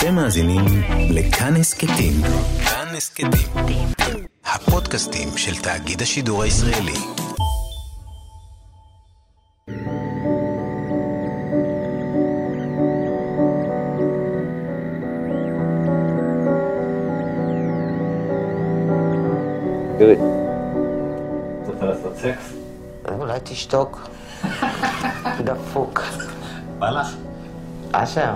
אתם מאזינים לכאן הסכתים. כאן הסכתים. הפודקאסטים של תאגיד השידור הישראלי. תראי, רוצה לעשות סקס? אולי תשתוק. דפוק. בא לך? אשר,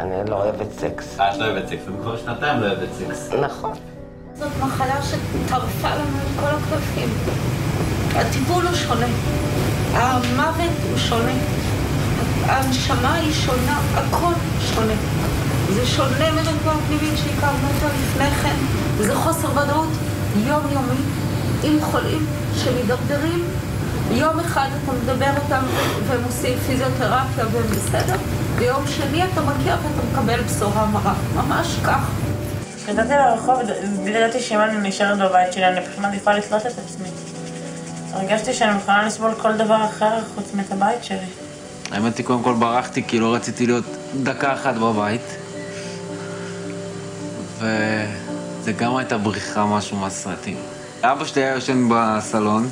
אני לא אוהבת סקס. אה, את לא אוהבת סקס, אני כבר שנתיים לא אוהבת סקס. נכון. זאת מחלה שטרפה לנו את כל הקלפים. הטיפול הוא שונה, המוות הוא שונה, הנשמה היא שונה, הכל שונה. זה שונה מרפואה פנימית שהכרנו אותה לפני כן, וזה חוסר ודאות יומיומי עם חולים שמידרדרים. יום אחד אתה מדבר איתם והם עושים פיזיותרפיה והם בסדר, ביום שני אתה מגיע ואתה מקבל בשורה מרה, ממש כך. כשיצאתי לרחוב, ידעתי שאם אני נשארת בבית שלי, אני פשוט מעדיפה לתלות את עצמי. הרגשתי שאני מוכנה לסבול כל דבר אחר חוץ מאת הבית שלי. האמת היא, קודם כל ברחתי, כי לא רציתי להיות דקה אחת בבית. וזה גם הייתה בריחה משהו מהסרטים. אבא שלי היה יושן בסלון,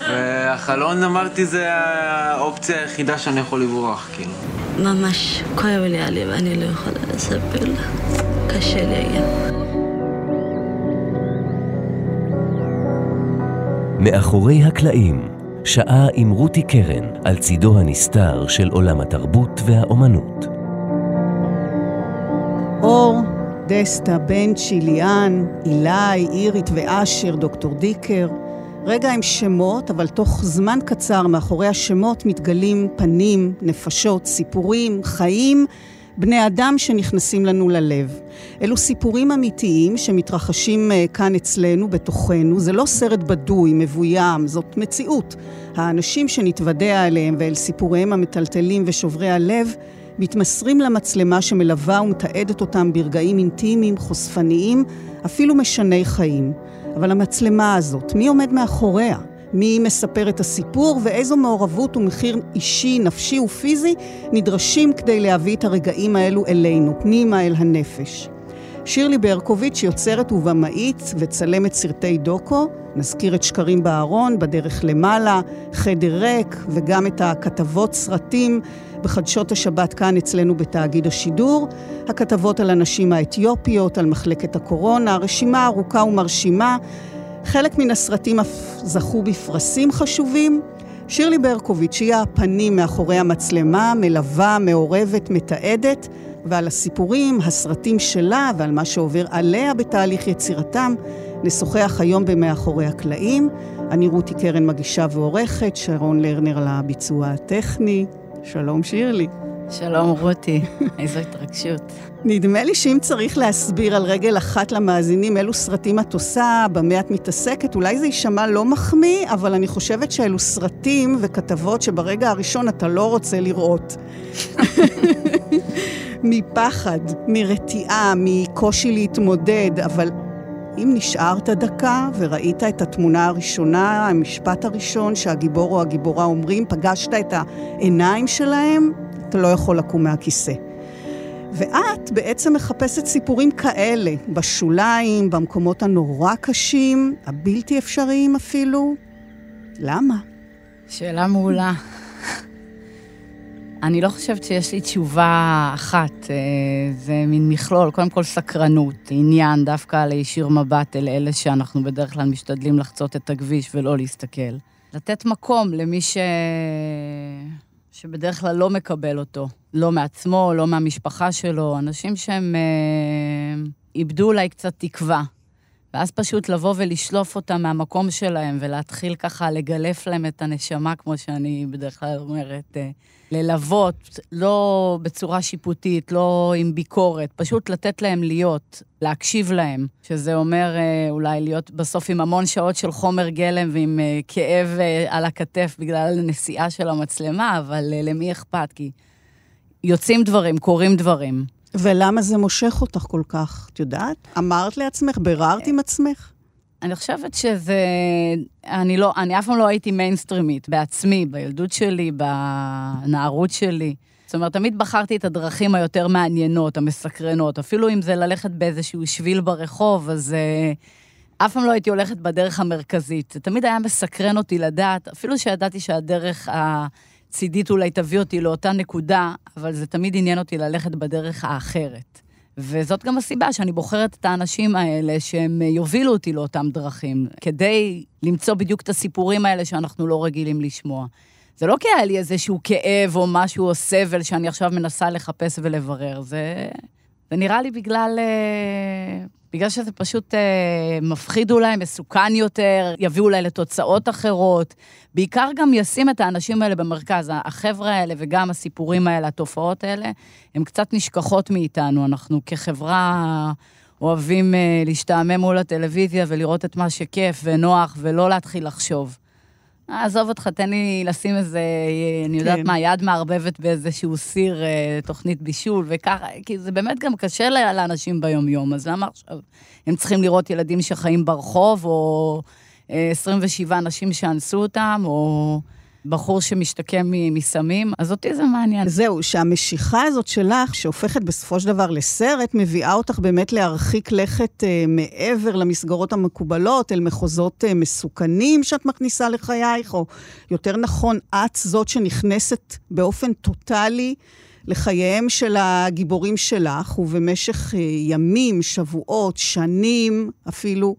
והחלון, אמרתי, זה האופציה היחידה שאני יכול לברוח, כאילו. ממש כואב לי הלב, אני לא יכולה לספר לך. קשה לי היה. מאחורי הקלעים, שעה עם רותי קרן על צידו הנסתר של עולם התרבות והאומנות. אור, דסטה, בנצ'י, ליאן, אילי, אירית ואשר, דוקטור דיקר. רגע הם שמות, אבל תוך זמן קצר מאחורי השמות מתגלים פנים, נפשות, סיפורים, חיים, בני אדם שנכנסים לנו ללב. אלו סיפורים אמיתיים שמתרחשים אה, כאן אצלנו, בתוכנו. זה לא סרט בדוי, מבוים, זאת מציאות. האנשים שנתוודע אליהם ואל סיפוריהם המטלטלים ושוברי הלב, מתמסרים למצלמה שמלווה ומתעדת אותם ברגעים אינטימיים, חושפניים, אפילו משני חיים. אבל המצלמה הזאת, מי עומד מאחוריה? מי מספר את הסיפור ואיזו מעורבות ומחיר אישי, נפשי ופיזי נדרשים כדי להביא את הרגעים האלו אלינו, פנימה אל הנפש. שירלי ברקוביץ' יוצרת ובמאית וצלמת סרטי דוקו, נזכיר את שקרים בארון, בדרך למעלה, חדר ריק וגם את הכתבות סרטים בחדשות השבת כאן אצלנו בתאגיד השידור, הכתבות על הנשים האתיופיות, על מחלקת הקורונה, רשימה ארוכה ומרשימה. חלק מן הסרטים אף זכו בפרסים חשובים. שירלי ברקוביץ' היא הפנים מאחורי המצלמה, מלווה, מעורבת, מתעדת, ועל הסיפורים, הסרטים שלה ועל מה שעובר עליה בתהליך יצירתם, נשוחח היום במאחורי הקלעים. אני רותי קרן מגישה ועורכת, שרון לרנר על הביצוע הטכני. שלום שירלי. שלום רותי, איזו התרגשות. נדמה לי שאם צריך להסביר על רגל אחת למאזינים אילו סרטים את עושה, במה את מתעסקת, אולי זה יישמע לא מחמיא, אבל אני חושבת שאלו סרטים וכתבות שברגע הראשון אתה לא רוצה לראות. מפחד, מרתיעה, מקושי להתמודד, אבל אם נשארת דקה וראית את התמונה הראשונה, המשפט הראשון שהגיבור או הגיבורה אומרים, פגשת את העיניים שלהם, אתה לא יכול לקום מהכיסא. ואת בעצם מחפשת סיפורים כאלה, בשוליים, במקומות הנורא קשים, הבלתי אפשריים אפילו. למה? שאלה מעולה. אני לא חושבת שיש לי תשובה אחת, אה, זה מין מכלול, קודם כל סקרנות, עניין דווקא להישיר מבט אל אלה שאנחנו בדרך כלל משתדלים לחצות את הכביש ולא להסתכל. לתת מקום למי ש... שבדרך כלל לא מקבל אותו, לא מעצמו, לא מהמשפחה שלו, אנשים שהם אה, איבדו אולי קצת תקווה. ואז פשוט לבוא ולשלוף אותם מהמקום שלהם ולהתחיל ככה לגלף להם את הנשמה, כמו שאני בדרך כלל אומרת, אה, ללוות, לא בצורה שיפוטית, לא עם ביקורת, פשוט לתת להם להיות, להקשיב להם, שזה אומר אה, אולי להיות בסוף עם המון שעות של חומר גלם ועם אה, כאב על הכתף בגלל הנסיעה של המצלמה, אבל למי אכפת? כי יוצאים דברים, קורים דברים. ולמה זה מושך אותך כל כך? את יודעת? אמרת לעצמך, ביררת עם עצמך? אני חושבת שזה... אני לא... אני אף פעם לא הייתי מיינסטרימית בעצמי, בילדות שלי, בנערות שלי. זאת אומרת, תמיד בחרתי את הדרכים היותר מעניינות, המסקרנות. אפילו אם זה ללכת באיזשהו שביל ברחוב, אז uh, אף פעם לא הייתי הולכת בדרך המרכזית. זה תמיד היה מסקרן אותי לדעת, אפילו שידעתי שהדרך הצידית אולי תביא אותי לאותה נקודה, אבל זה תמיד עניין אותי ללכת בדרך האחרת. וזאת גם הסיבה שאני בוחרת את האנשים האלה שהם יובילו אותי לאותם דרכים, כדי למצוא בדיוק את הסיפורים האלה שאנחנו לא רגילים לשמוע. זה לא כי היה לי איזשהו כאב או משהו או סבל שאני עכשיו מנסה לחפש ולברר, זה, זה נראה לי בגלל, אה, בגלל שזה פשוט אה, מפחיד אולי, מסוכן יותר, יביא אולי לתוצאות אחרות. בעיקר גם ישים את האנשים האלה במרכז. החבר'ה האלה וגם הסיפורים האלה, התופעות האלה, הן קצת נשכחות מאיתנו. אנחנו כחברה אוהבים אה, להשתעמם מול הטלוויזיה ולראות את מה שכיף ונוח ולא להתחיל לחשוב. עזוב אותך, תן לי לשים איזה, אני יודעת כן. מה, יד מערבבת באיזשהו סיר, אה, תוכנית בישול, וככה, כי זה באמת גם קשה לאנשים ביום-יום, אז למה עכשיו הם צריכים לראות ילדים שחיים ברחוב, או אה, 27 נשים שאנסו אותם, או בחור שמשתקם מסמים? אז אותי זה מעניין. זהו, שהמשיכה הזאת שלך, שהופכת בסופו של דבר לסרט, מביאה אותך באמת להרחיק לכת אה, מעבר למסגרות המקובלות, אל מחוזות אה, מסוכנים שאת מכניסה לחייך, או יותר נכון, את זאת שנכנסת באופן טוטאלי לחייהם של הגיבורים שלך, ובמשך אה, ימים, שבועות, שנים אפילו,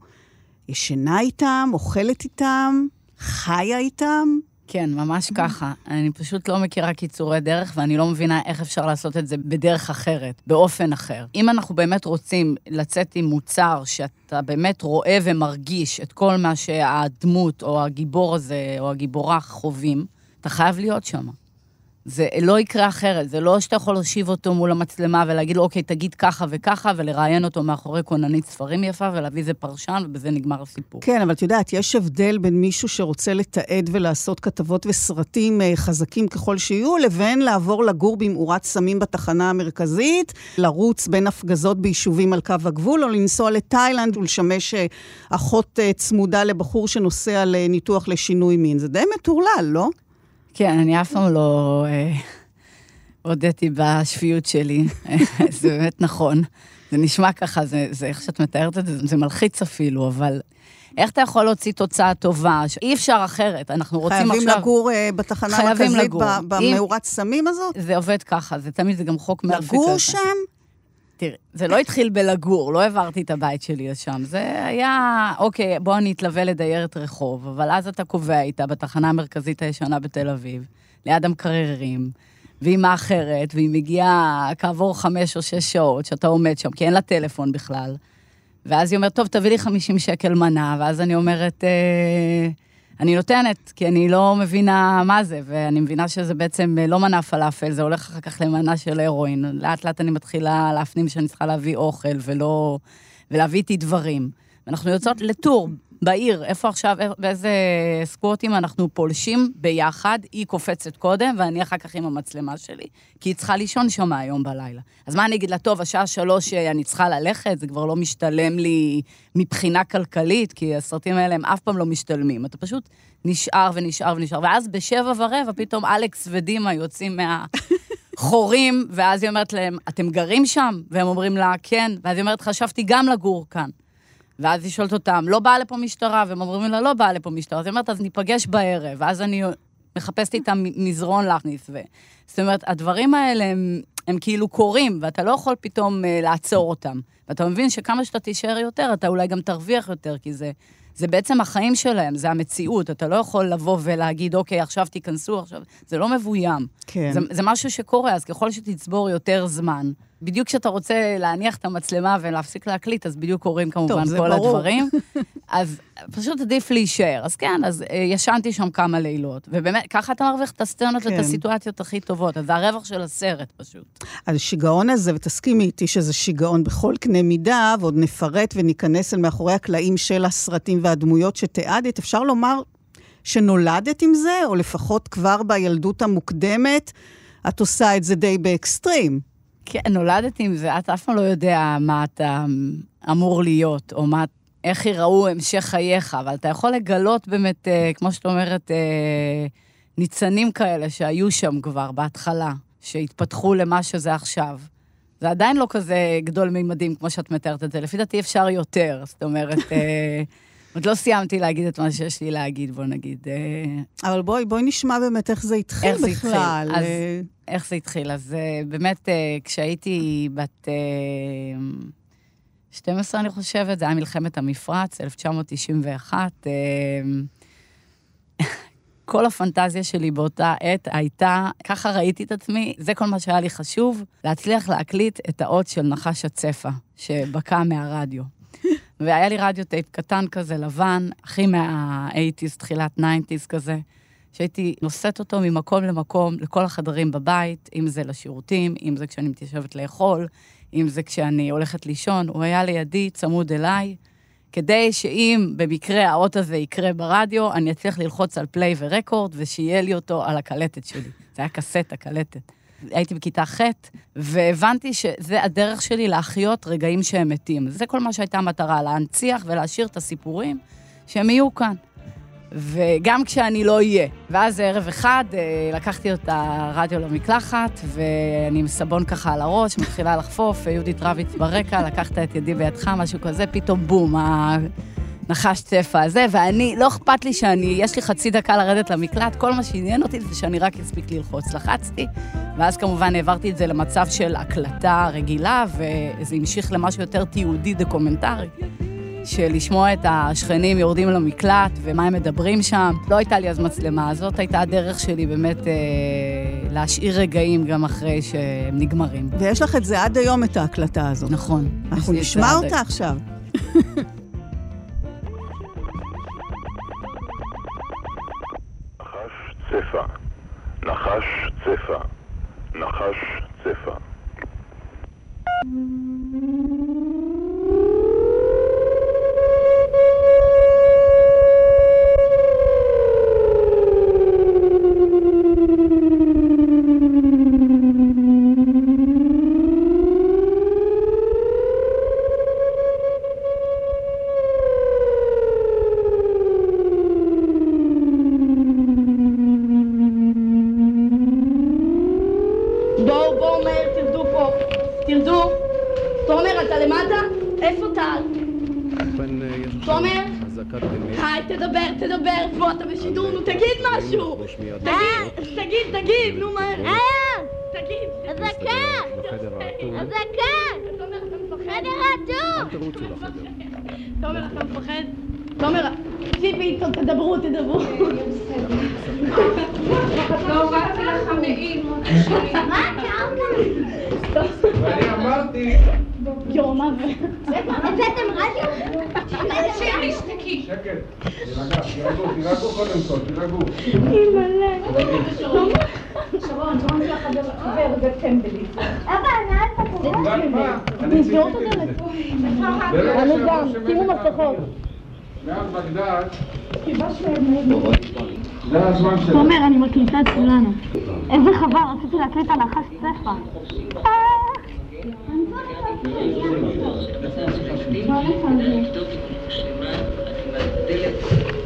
ישנה איתם, אוכלת איתם, חיה איתם. כן, ממש ככה. אני פשוט לא מכירה קיצורי דרך, ואני לא מבינה איך אפשר לעשות את זה בדרך אחרת, באופן אחר. אם אנחנו באמת רוצים לצאת עם מוצר שאתה באמת רואה ומרגיש את כל מה שהדמות או הגיבור הזה או הגיבורה חווים, אתה חייב להיות שם. זה לא יקרה אחרת, זה לא שאתה יכול להושיב אותו מול המצלמה ולהגיד לו, אוקיי, תגיד ככה וככה, ולראיין אותו מאחורי כוננית ספרים יפה, ולהביא איזה פרשן, ובזה נגמר הסיפור. כן, אבל את יודעת, יש הבדל בין מישהו שרוצה לתעד ולעשות כתבות וסרטים אה, חזקים ככל שיהיו, לבין לעבור לגור במאורת סמים בתחנה המרכזית, לרוץ בין הפגזות ביישובים על קו הגבול, או לנסוע לתאילנד ולשמש אה, אחות אה, צמודה לבחור שנוסע לניתוח לשינוי מין. זה די מטורלל, לא? כן, אני אף פעם לא אה, הודיתי בשפיות שלי, זה באמת נכון. זה נשמע ככה, זה, זה איך שאת מתארת את זה, זה מלחיץ אפילו, אבל איך אתה יכול להוציא תוצאה טובה? אי אפשר אחרת, אנחנו רוצים חייבים עכשיו... לגור אה, בתחנה חייבים המרכזית, לגור. ב- אם- במאורת סמים הזאת? זה עובד ככה, זה תמיד, זה גם חוק מרפי לגור. שם? תראי, זה לא התחיל בלגור, לא העברתי את הבית שלי לשם. זה היה, אוקיי, בוא אני אתלווה לדיירת רחוב, אבל אז אתה קובע איתה בתחנה המרכזית הישנה בתל אביב, ליד המקררים, והיא מאחרת, והיא מגיעה כעבור חמש או שש שעות שאתה עומד שם, כי אין לה טלפון בכלל. ואז היא אומרת, טוב, תביא לי 50 שקל מנה, ואז אני אומרת, אה, אני נותנת, כי אני לא מבינה מה זה, ואני מבינה שזה בעצם אה, לא מנה פלאפל, זה הולך אחר כך למנה של הרואין. לאט לאט אני מתחילה להפנים שאני צריכה להביא אוכל ולא... ולהביא איתי דברים. ואנחנו יוצאות לטור בעיר, איפה עכשיו, באיזה ספורטים אנחנו פולשים ביחד, היא קופצת קודם, ואני אחר כך עם המצלמה שלי, כי היא צריכה לישון שם היום בלילה. אז מה אני אגיד לה, טוב, השעה שלוש אה, אני צריכה ללכת, זה כבר לא משתלם לי מבחינה כלכלית, כי הסרטים האלה הם אף פעם לא משתלמים. אתה פשוט נשאר ונשאר ונשאר, ואז בשבע ורבע פתאום אלכס ודימה יוצאים מה... חורים, ואז היא אומרת להם, אתם גרים שם? והם אומרים לה, כן. ואז היא אומרת, חשבתי גם לגור כאן. ואז היא שואלת אותם, לא באה לפה משטרה? והם אומרים לה, לא באה לפה משטרה. אז היא אומרת, אז ניפגש בערב. ואז אני מחפשת איתם מזרון להכניס. ו... זאת אומרת, הדברים האלה הם, הם כאילו קורים, ואתה לא יכול פתאום אה, לעצור אותם. ואתה מבין שכמה שאתה תישאר יותר, אתה אולי גם תרוויח יותר, כי זה, זה בעצם החיים שלהם, זה המציאות. אתה לא יכול לבוא ולהגיד, אוקיי, עכשיו תיכנסו, עכשיו... זה לא מבוים. כן. זה, זה משהו שקורה, אז ככל שתצבור יותר זמן, בדיוק כשאתה רוצה להניח את המצלמה ולהפסיק להקליט, אז בדיוק קורים כמובן זה כל ברור. הדברים. אז פשוט עדיף להישאר. אז כן, אז אה, ישנתי שם כמה לילות, ובאמת, ככה אתה מרוויח את הסצנות ואת כן. הסיטואציות הכי טובות. אז זה הרווח של הסרט פשוט. אז השיגעון הזה, ותסכימי איתי שזה שיגעון בכל קנה מידה, ועוד נפרט וניכנס אל מאחורי הקלעים של הסרטים והדמויות שתיעדת, אפשר לומר שנולדת עם זה, או לפחות כבר בילדות המוקדמת, את עושה את זה די באקסטרים. כן, נולדתי עם זה, אתה אף פעם לא יודע מה אתה אמור להיות, או מה, איך ייראו המשך חייך, אבל אתה יכול לגלות באמת, אה, כמו שאת אומרת, אה, ניצנים כאלה שהיו שם כבר בהתחלה, שהתפתחו למה שזה עכשיו. זה עדיין לא כזה גדול מימדים כמו שאת מתארת את זה, לפי דעתי אפשר יותר. זאת אומרת, אה, עוד לא סיימתי להגיד את מה שיש לי להגיד, בוא נגיד. אה, אבל בואי, בואי נשמע באמת איך זה התחיל איך זה בכלל. התחיל? אז אה, איך זה התחיל? אז אה, באמת, כשהייתי בת אה, 12, אני חושבת, זה היה מלחמת המפרץ, 1991. אה, כל הפנטזיה שלי באותה עת הייתה, ככה ראיתי את עצמי, זה כל מה שהיה לי חשוב, להצליח להקליט את האות של נחש הצפה, שבקע מהרדיו. והיה לי רדיו טייפ קטן כזה, לבן, הכי מה-80's, תחילת 90's כזה, שהייתי נושאת אותו ממקום למקום, לכל החדרים בבית, אם זה לשירותים, אם זה כשאני מתיישבת לאכול, אם זה כשאני הולכת לישון, הוא היה לידי, צמוד אליי, כדי שאם במקרה האות הזה יקרה ברדיו, אני אצליח ללחוץ על play ו record, ושיהיה לי אותו על הקלטת שלי. זה היה קסטה, קלטת. הייתי בכיתה ח', והבנתי שזה הדרך שלי להחיות רגעים שהם מתים. זה כל מה שהייתה המטרה, להנציח ולהשאיר את הסיפורים שהם יהיו כאן. וגם כשאני לא אהיה. ואז ערב אחד אה, לקחתי את הרדיו למקלחת, ואני עם סבון ככה על הראש, מתחילה לחפוף, יהודית רביץ ברקע, לקחת את ידי בידך, משהו כזה, פתאום בום, הנחש צפה הזה, ואני, לא אכפת לי שאני, יש לי חצי דקה לרדת למקלט, כל מה שעניין אותי זה שאני רק אספיק ללחוץ. לחצתי, ואז כמובן העברתי את זה למצב של הקלטה רגילה, וזה המשיך למשהו יותר תיעודי דוקומנטרי. של לשמוע את השכנים יורדים למקלט ומה הם מדברים שם. לא הייתה לי אז מצלמה, זאת הייתה הדרך שלי באמת אה, להשאיר רגעים גם אחרי שהם נגמרים. ויש לך את זה עד היום, את ההקלטה הזאת. נכון. אנחנו נשמע אותה עכשיו. צפה, נחש צפה, נחש צפה. תדבר, תדבר. בוא, אתה בשידור, נו, תגיד משהו. תגיד, תגיד, תגיד, נו, מהר. תגיד. אזעקה! אזעקה! תומר, אתה מפחד? חדר אטום! תומר, אתה מפחד? תומר, ציפי, ת- תדברו, תדברו. לא באתי לך מעיל, מה קרה? ואני אמרתי... יואו, מה זה? הוצאתם רדיו? שירי, שתקי. שקט, תירגע, תירגעו, תירגעו קודם כל, תירגעו. שרון, שרון שלך חבר בטמבלי. אבא, נעלת פה. נסגור את הדלת. אני גם, שימו מפתחות. מאז בגדד, כיבש זה הזמן שלנו. תומר, אני מקליטה את כולנו. איזה חבל, רציתי להקליט על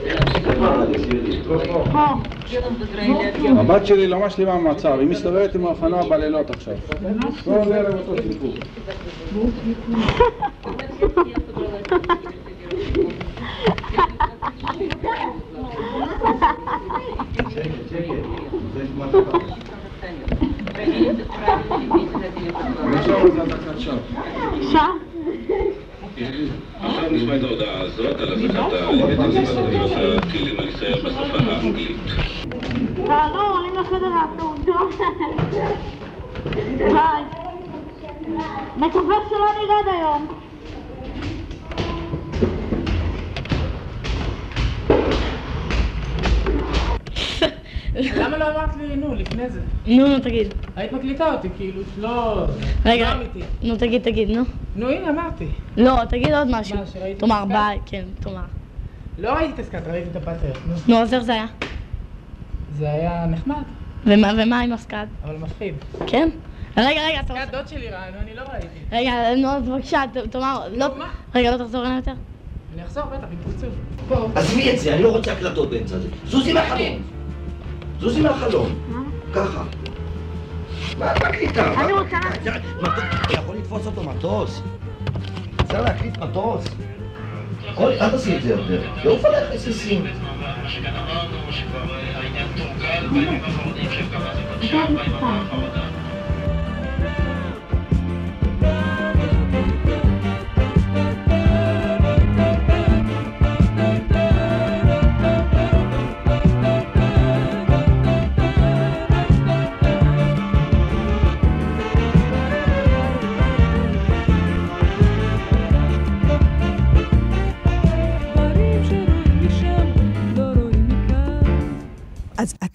נחש צפה. הבת שלי לא משלימה מהמצב, היא מסתובבת עם האופנוע בלילות עכשיו. כל ערב אותו סיפור. עכשיו עכשיו נשמע את ההודעה הזאת על אזעקת הטילים הטילים על ישראל בשפה האנגלית. תעלו, עולים לחדר האטום. ביי. מקווה שלא נרד היום. למה לא אמרת לי נו לפני זה? נו, נו, תגיד. היית מקליטה אותי, כאילו, לא... רגע, לא אמיתי. נו, תגיד, תגיד, נו. נו, הנה, אמרתי. לא, תגיד עוד משהו. מה, שראיתי תאמר ביי, כן, תאמר. לא ראיתי את הסקאד, ראיתי את הפטריוט. נו. נו, אז איך זה היה? זה היה נחמד, ומה ומה עם הסקאד? אבל מפחיד. כן? רגע, רגע, אתה... סקאד דוד שלי ראה, נו, אני לא ראיתי. רגע, נו, אז בבקשה, תאמר, לא... רגע, לא תחזור אליי יותר? אני אחזור, בטח, עם. בוא. עזבי את זה, אני לא רוצה הקלטות באמצע זה. זוזי מהחלום. זוזי מהחלום. ככה. מה את מקליטה? אני רוצה... יכול לתפוס אותו מטוס? אפשר להקליט מטוס? אוי, אל תעשי את זה יותר. יעוף עליך רסיסים. אז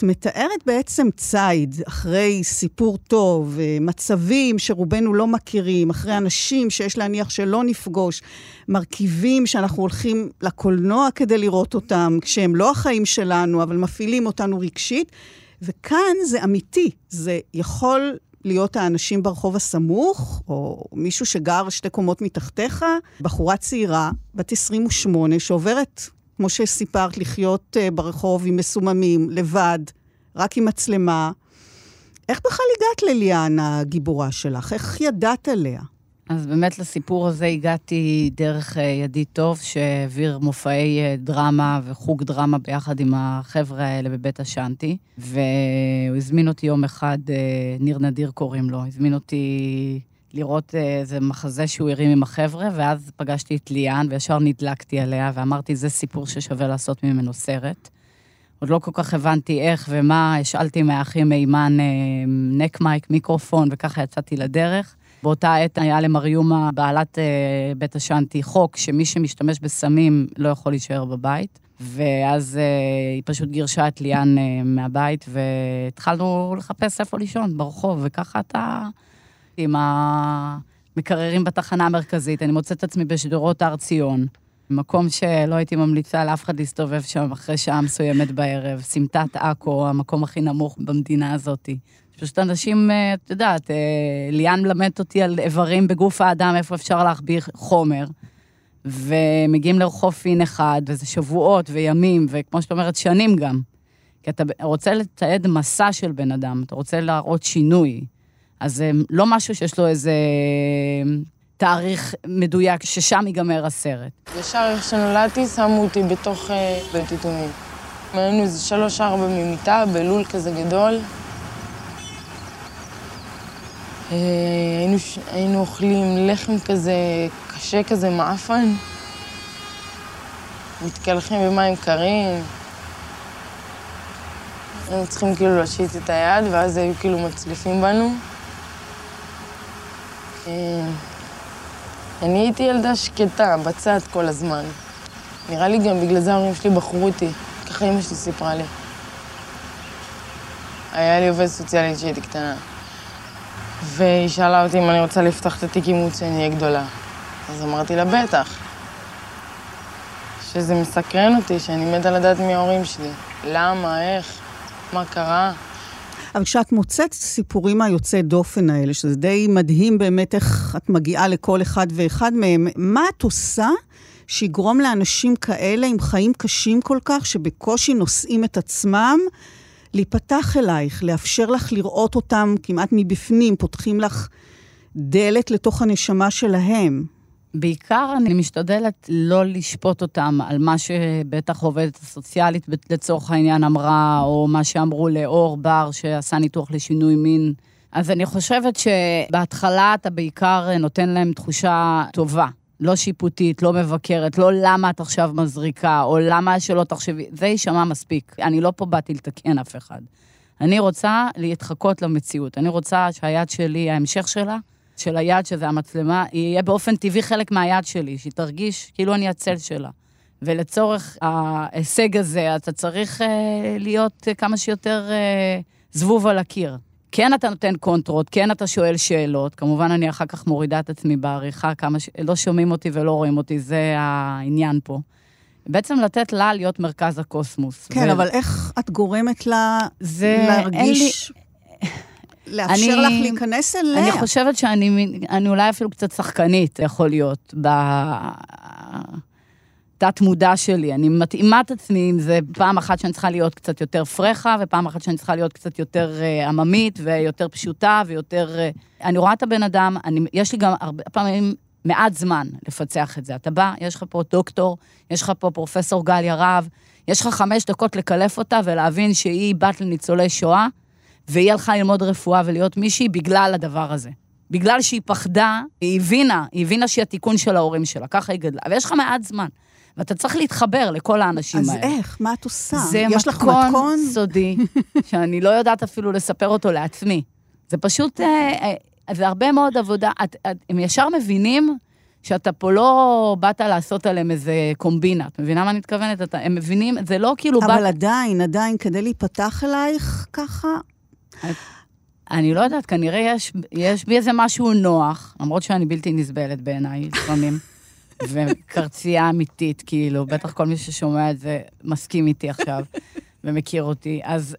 מתארת בעצם ציד אחרי סיפור טוב, אה, מצבים שרובנו לא מכירים, אחרי אנשים שיש להניח שלא נפגוש, מרכיבים שאנחנו הולכים לקולנוע כדי לראות אותם, כשהם לא החיים שלנו, אבל מפעילים אותנו רגשית. וכאן זה אמיתי, זה יכול להיות האנשים ברחוב הסמוך, או מישהו שגר שתי קומות מתחתיך, בחורה צעירה, בת 28, שעוברת כמו שסיפרת, לחיות uh, ברחוב עם מסוממים, לבד, רק עם מצלמה. איך בכלל הגעת לליאן, הגיבורה שלך? איך ידעת עליה? אז באמת לסיפור הזה הגעתי דרך uh, ידיד טוב, שהעביר מופעי uh, דרמה וחוג דרמה ביחד עם החבר'ה האלה בבית השאנטי. והוא הזמין אותי יום אחד, ניר נדיר קוראים לו, הזמין אותי לראות איזה מחזה שהוא הרים עם החבר'ה, ואז פגשתי את ליאן, וישר נדלקתי עליה, ואמרתי, זה סיפור ששווה לעשות ממנו סרט. עוד לא כל כך הבנתי איך ומה, השאלתי מהאחים מימן נק מייק, מיקרופון, וככה יצאתי לדרך. באותה עת היה למריומה, בעלת אה, בית השאנטי, חוק שמי שמשתמש בסמים לא יכול להישאר בבית. ואז אה, היא פשוט גירשה את ליאן אה, מהבית, והתחלנו לחפש איפה לישון ברחוב, וככה אתה... עם המקררים בתחנה המרכזית, אני מוצאת את עצמי בשדרות הר ציון, מקום שלא הייתי ממליצה לאף אחד להסתובב שם אחרי שעה מסוימת בערב, סמטת עכו, המקום הכי נמוך במדינה הזאת. פשוט אנשים, את יודעת, ליאן מלמדת אותי על איברים בגוף האדם, איפה אפשר להחביא חומר. ומגיעים לרחוב פין אחד, וזה שבועות וימים, וכמו שאת אומרת, שנים גם. כי אתה רוצה לתעד מסע של בן אדם, אתה רוצה להראות שינוי. אז זה לא משהו שיש לו איזה תאריך מדויק, ששם ייגמר הסרט. ישר איך שנולדתי, שמו אותי בתוך uh, בית יתומים. היינו איזה שלוש-ארבע ממיטה, בלול כזה גדול. Uh, היינו, היינו אוכלים לחם כזה, קשה כזה, מעפן. מתקלחים במים קרים. היינו צריכים כאילו להשיט את היד, ואז היו כאילו מצליפים בנו. אני הייתי ילדה שקטה, בצד כל הזמן. נראה לי גם בגלל זה ההורים שלי בחרו אותי, ככה אמא שלי סיפרה לי. היה לי עובדת סוציאלית כשהייתי קטנה. והיא שאלה אותי אם אני רוצה לפתוח את התיק אימוץ כשאני אהיה גדולה. אז אמרתי לה, בטח. שזה מסקרן אותי, שאני מתה לדעת מי ההורים שלי. למה, איך, מה קרה. אבל כשאת מוצאת סיפורים היוצאי דופן האלה, שזה די מדהים באמת איך את מגיעה לכל אחד ואחד מהם, מה את עושה שיגרום לאנשים כאלה עם חיים קשים כל כך, שבקושי נושאים את עצמם, להיפתח אלייך, לאפשר לך לראות אותם כמעט מבפנים, פותחים לך דלת לתוך הנשמה שלהם? בעיקר אני משתדלת לא לשפוט אותם על מה שבטח עובדת הסוציאלית לצורך העניין אמרה, או מה שאמרו לאור בר שעשה ניתוח לשינוי מין. אז אני חושבת שבהתחלה אתה בעיקר נותן להם תחושה טובה. לא שיפוטית, לא מבקרת, לא למה את עכשיו מזריקה, או למה שלא תחשבי, זה יישמע מספיק. אני לא פה באתי לתקן אף אחד. אני רוצה להתחקות למציאות. אני רוצה שהיד שלי, ההמשך שלה, של היד, שזה המצלמה, יהיה באופן טבעי חלק מהיד שלי, שהיא תרגיש כאילו אני הצל שלה. ולצורך ההישג הזה, אתה צריך אה, להיות כמה שיותר אה, זבוב על הקיר. כן אתה נותן קונטרות, כן אתה שואל שאלות, כמובן אני אחר כך מורידה את עצמי בעריכה, כמה ש... לא שומעים אותי ולא רואים אותי, זה העניין פה. בעצם לתת לה להיות מרכז הקוסמוס. כן, ו... אבל איך את גורמת לה זה... להרגיש... לי... לאפשר אני, לך להיכנס אליה. אני חושבת שאני אני אולי אפילו קצת שחקנית, יכול להיות, בתת-מודע שלי. אני מתאימה את עצמי אם זה פעם אחת שאני צריכה להיות קצת יותר פרחה, ופעם אחת שאני צריכה להיות קצת יותר אה, עממית, ויותר פשוטה, ויותר... אה, אני רואה את הבן אדם, אני, יש לי גם הרבה פעמים מעט זמן לפצח את זה. אתה בא, יש לך פה דוקטור, יש לך פה פרופסור גליה רהב, יש לך חמש דקות לקלף אותה ולהבין שהיא בת לניצולי שואה, והיא הלכה ללמוד רפואה ולהיות מישהי בגלל הדבר הזה. בגלל שהיא פחדה, היא הבינה, היא הבינה שהיא התיקון של ההורים שלה, ככה היא גדלה. אבל יש לך מעט זמן, ואתה צריך להתחבר לכל האנשים אז האלה. איך? מה את עושה? זה יש לך מתכון מתכון? סודי, שאני לא יודעת אפילו לספר אותו לעצמי. זה פשוט, אה, אה, זה הרבה מאוד עבודה. את, את, הם ישר מבינים שאתה פה לא באת לעשות עליהם איזה קומבינה. את מבינה מה אני מתכוונת? אתה, הם מבינים, זה לא כאילו... אבל באת- עדיין, עדיין, כדי להיפתח אלייך ככה, אני לא יודעת, כנראה יש, יש בי איזה משהו נוח, למרות שאני בלתי נסבלת בעיניי לפעמים, וקרצייה אמיתית, כאילו, בטח כל מי ששומע את זה מסכים איתי עכשיו ומכיר אותי. אז,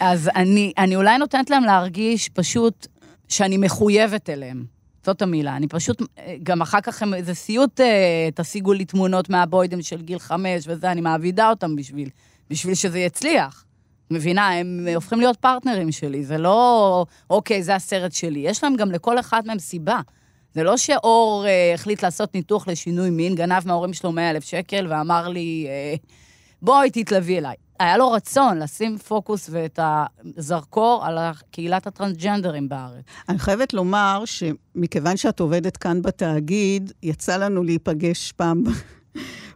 אז אני, אני אולי נותנת להם להרגיש פשוט שאני מחויבת אליהם. זאת המילה. אני פשוט, גם אחר כך הם איזה סיוט, אה, תשיגו לי תמונות מהבוידם של גיל חמש וזה, אני מעבידה אותם בשביל, בשביל שזה יצליח. מבינה, הם הופכים להיות פרטנרים שלי, זה לא, אוקיי, זה הסרט שלי. יש להם גם לכל אחד מהם סיבה. זה לא שאור אה, החליט לעשות ניתוח לשינוי מין, גנב מההורים שלו 100 אלף שקל ואמר לי, אה, בואי תתלווי אליי. היה לו רצון לשים פוקוס ואת הזרקור על קהילת הטרנסג'נדרים בארץ. אני חייבת לומר שמכיוון שאת עובדת כאן בתאגיד, יצא לנו להיפגש פעם,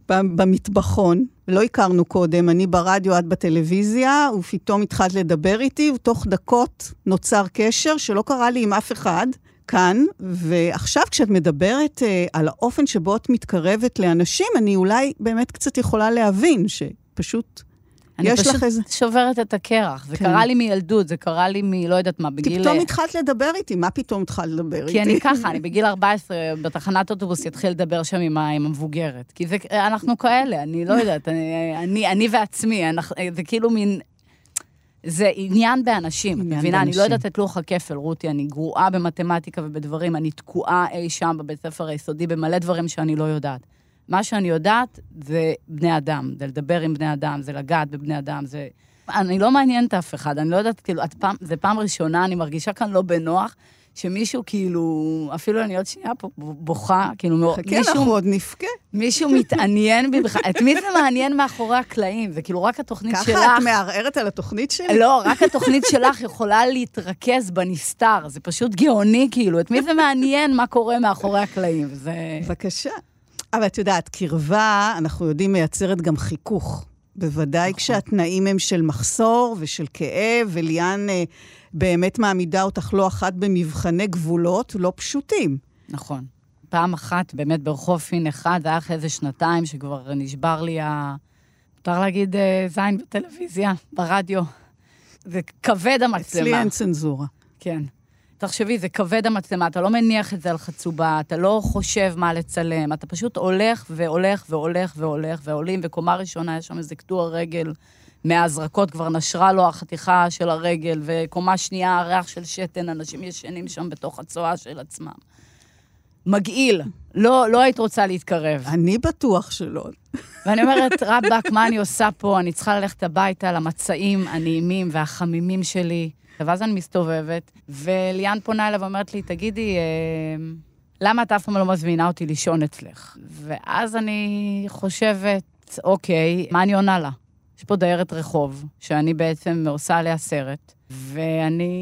פעם במטבחון. לא הכרנו קודם, אני ברדיו, את בטלוויזיה, ופתאום התחלת לדבר איתי, ותוך דקות נוצר קשר שלא קרה לי עם אף אחד. כאן, ועכשיו כשאת מדברת אה, על האופן שבו את מתקרבת לאנשים, אני אולי באמת קצת יכולה להבין שפשוט אני יש פשוט לך איזה... שוברת את הקרח. זה כן. קרה לי מילדות, זה קרה לי מ... לא יודעת מה, בגיל... פתאום התחלת לדבר איתי, מה פתאום התחלת לדבר איתי? כי אני ככה, אני בגיל 14, בתחנת אוטובוס יתחיל לדבר שם עם, המבוגרת. כי זה, אנחנו כאלה, אני לא יודעת, אני, אני, אני ועצמי, אנחנו, זה כאילו מין... זה עניין באנשים, את מבינה? אני לא. יודעת את לוח הכפל, רותי, אני גרועה במתמטיקה ובדברים, אני תקועה אי שם בבית ספר היסודי במלא דברים שאני לא יודעת. מה שאני יודעת זה בני אדם, זה לדבר עם בני אדם, זה לגעת בבני אדם, זה... אני לא מעניינת אף אחד, אני לא יודעת, כאילו, את פעם, זה פעם ראשונה, אני מרגישה כאן לא בנוח, שמישהו כאילו, אפילו אני עוד שנייה פה בוכה, כאילו, חכה, אנחנו עוד נבכה. מישהו מתעניין בי בכלל, את מי זה מעניין מאחורי הקלעים? זה כאילו רק התוכנית שלך. ככה את מערערת על התוכנית שלי? לא, רק התוכנית שלך יכולה להתרכז בנסתר, זה פשוט גאוני, כאילו, את מי זה מעניין מה קורה מאחורי הקלעים? זה... בבקשה. אבל את יודעת, קרבה, אנחנו יודעים, מייצרת גם חיכוך. בוודאי נכון. כשהתנאים הם של מחסור ושל כאב, וליאן אה, באמת מעמידה אותך לא אחת במבחני גבולות לא פשוטים. נכון. פעם אחת, באמת ברחוב פין אחד, זה היה אחרי איזה שנתיים שכבר נשבר לי ה... מותר להגיד אה, זין בטלוויזיה, ברדיו. זה כבד המצלמה. אצלי אין צנזורה. כן. תחשבי, זה כבד המצלמה, אתה לא מניח את זה על חצובה, אתה לא חושב מה לצלם, אתה פשוט הולך והולך והולך והולך ועולים, וקומה ראשונה יש שם איזה קטוע רגל מההזרקות, כבר נשרה לו החתיכה של הרגל, וקומה שנייה, ריח של שתן, אנשים ישנים שם בתוך הצואה של עצמם. מגעיל. לא, לא היית רוצה להתקרב. אני בטוח שלא. ואני אומרת, רבאק, מה אני עושה פה? אני צריכה ללכת הביתה למצעים הנעימים והחמימים שלי. ואז אני מסתובבת, וליאן פונה אליי ואומרת לי, תגידי, אה, למה את אף פעם לא מזמינה אותי לישון אצלך? ואז אני חושבת, אוקיי, מה אני עונה לה? יש פה דיירת רחוב, שאני בעצם עושה עליה סרט, ואני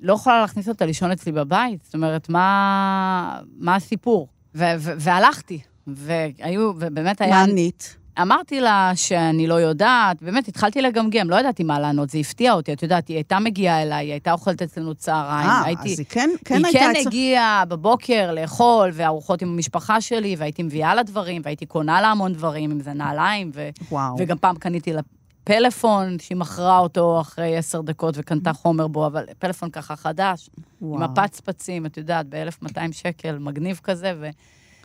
לא יכולה להכניס אותה לישון אצלי בבית. זאת אומרת, מה, מה הסיפור? ו- ו- והלכתי, והיו, ובאמת היה... מה ענית? אמרתי לה שאני לא יודעת, באמת, התחלתי לגמגם, לא ידעתי מה לענות, זה הפתיע אותי, את יודעת, היא הייתה מגיעה אליי, היא הייתה אוכלת אצלנו צהריים, אה, הייתי... אז היא כן, כן היא הייתה... כן אצל- הגיעה בבוקר לאכול, וארוחות עם המשפחה שלי, והייתי מביאה לה דברים, והייתי קונה לה המון דברים, אם זה נעליים, ו... וואו. וגם פעם קניתי לה פלאפון, שהיא מכרה אותו אחרי עשר דקות וקנתה חומר בו, אבל פלאפון ככה חדש, וואו. עם הפצפצים, את יודעת, ב-1200 שקל, מגניב כזה, ו...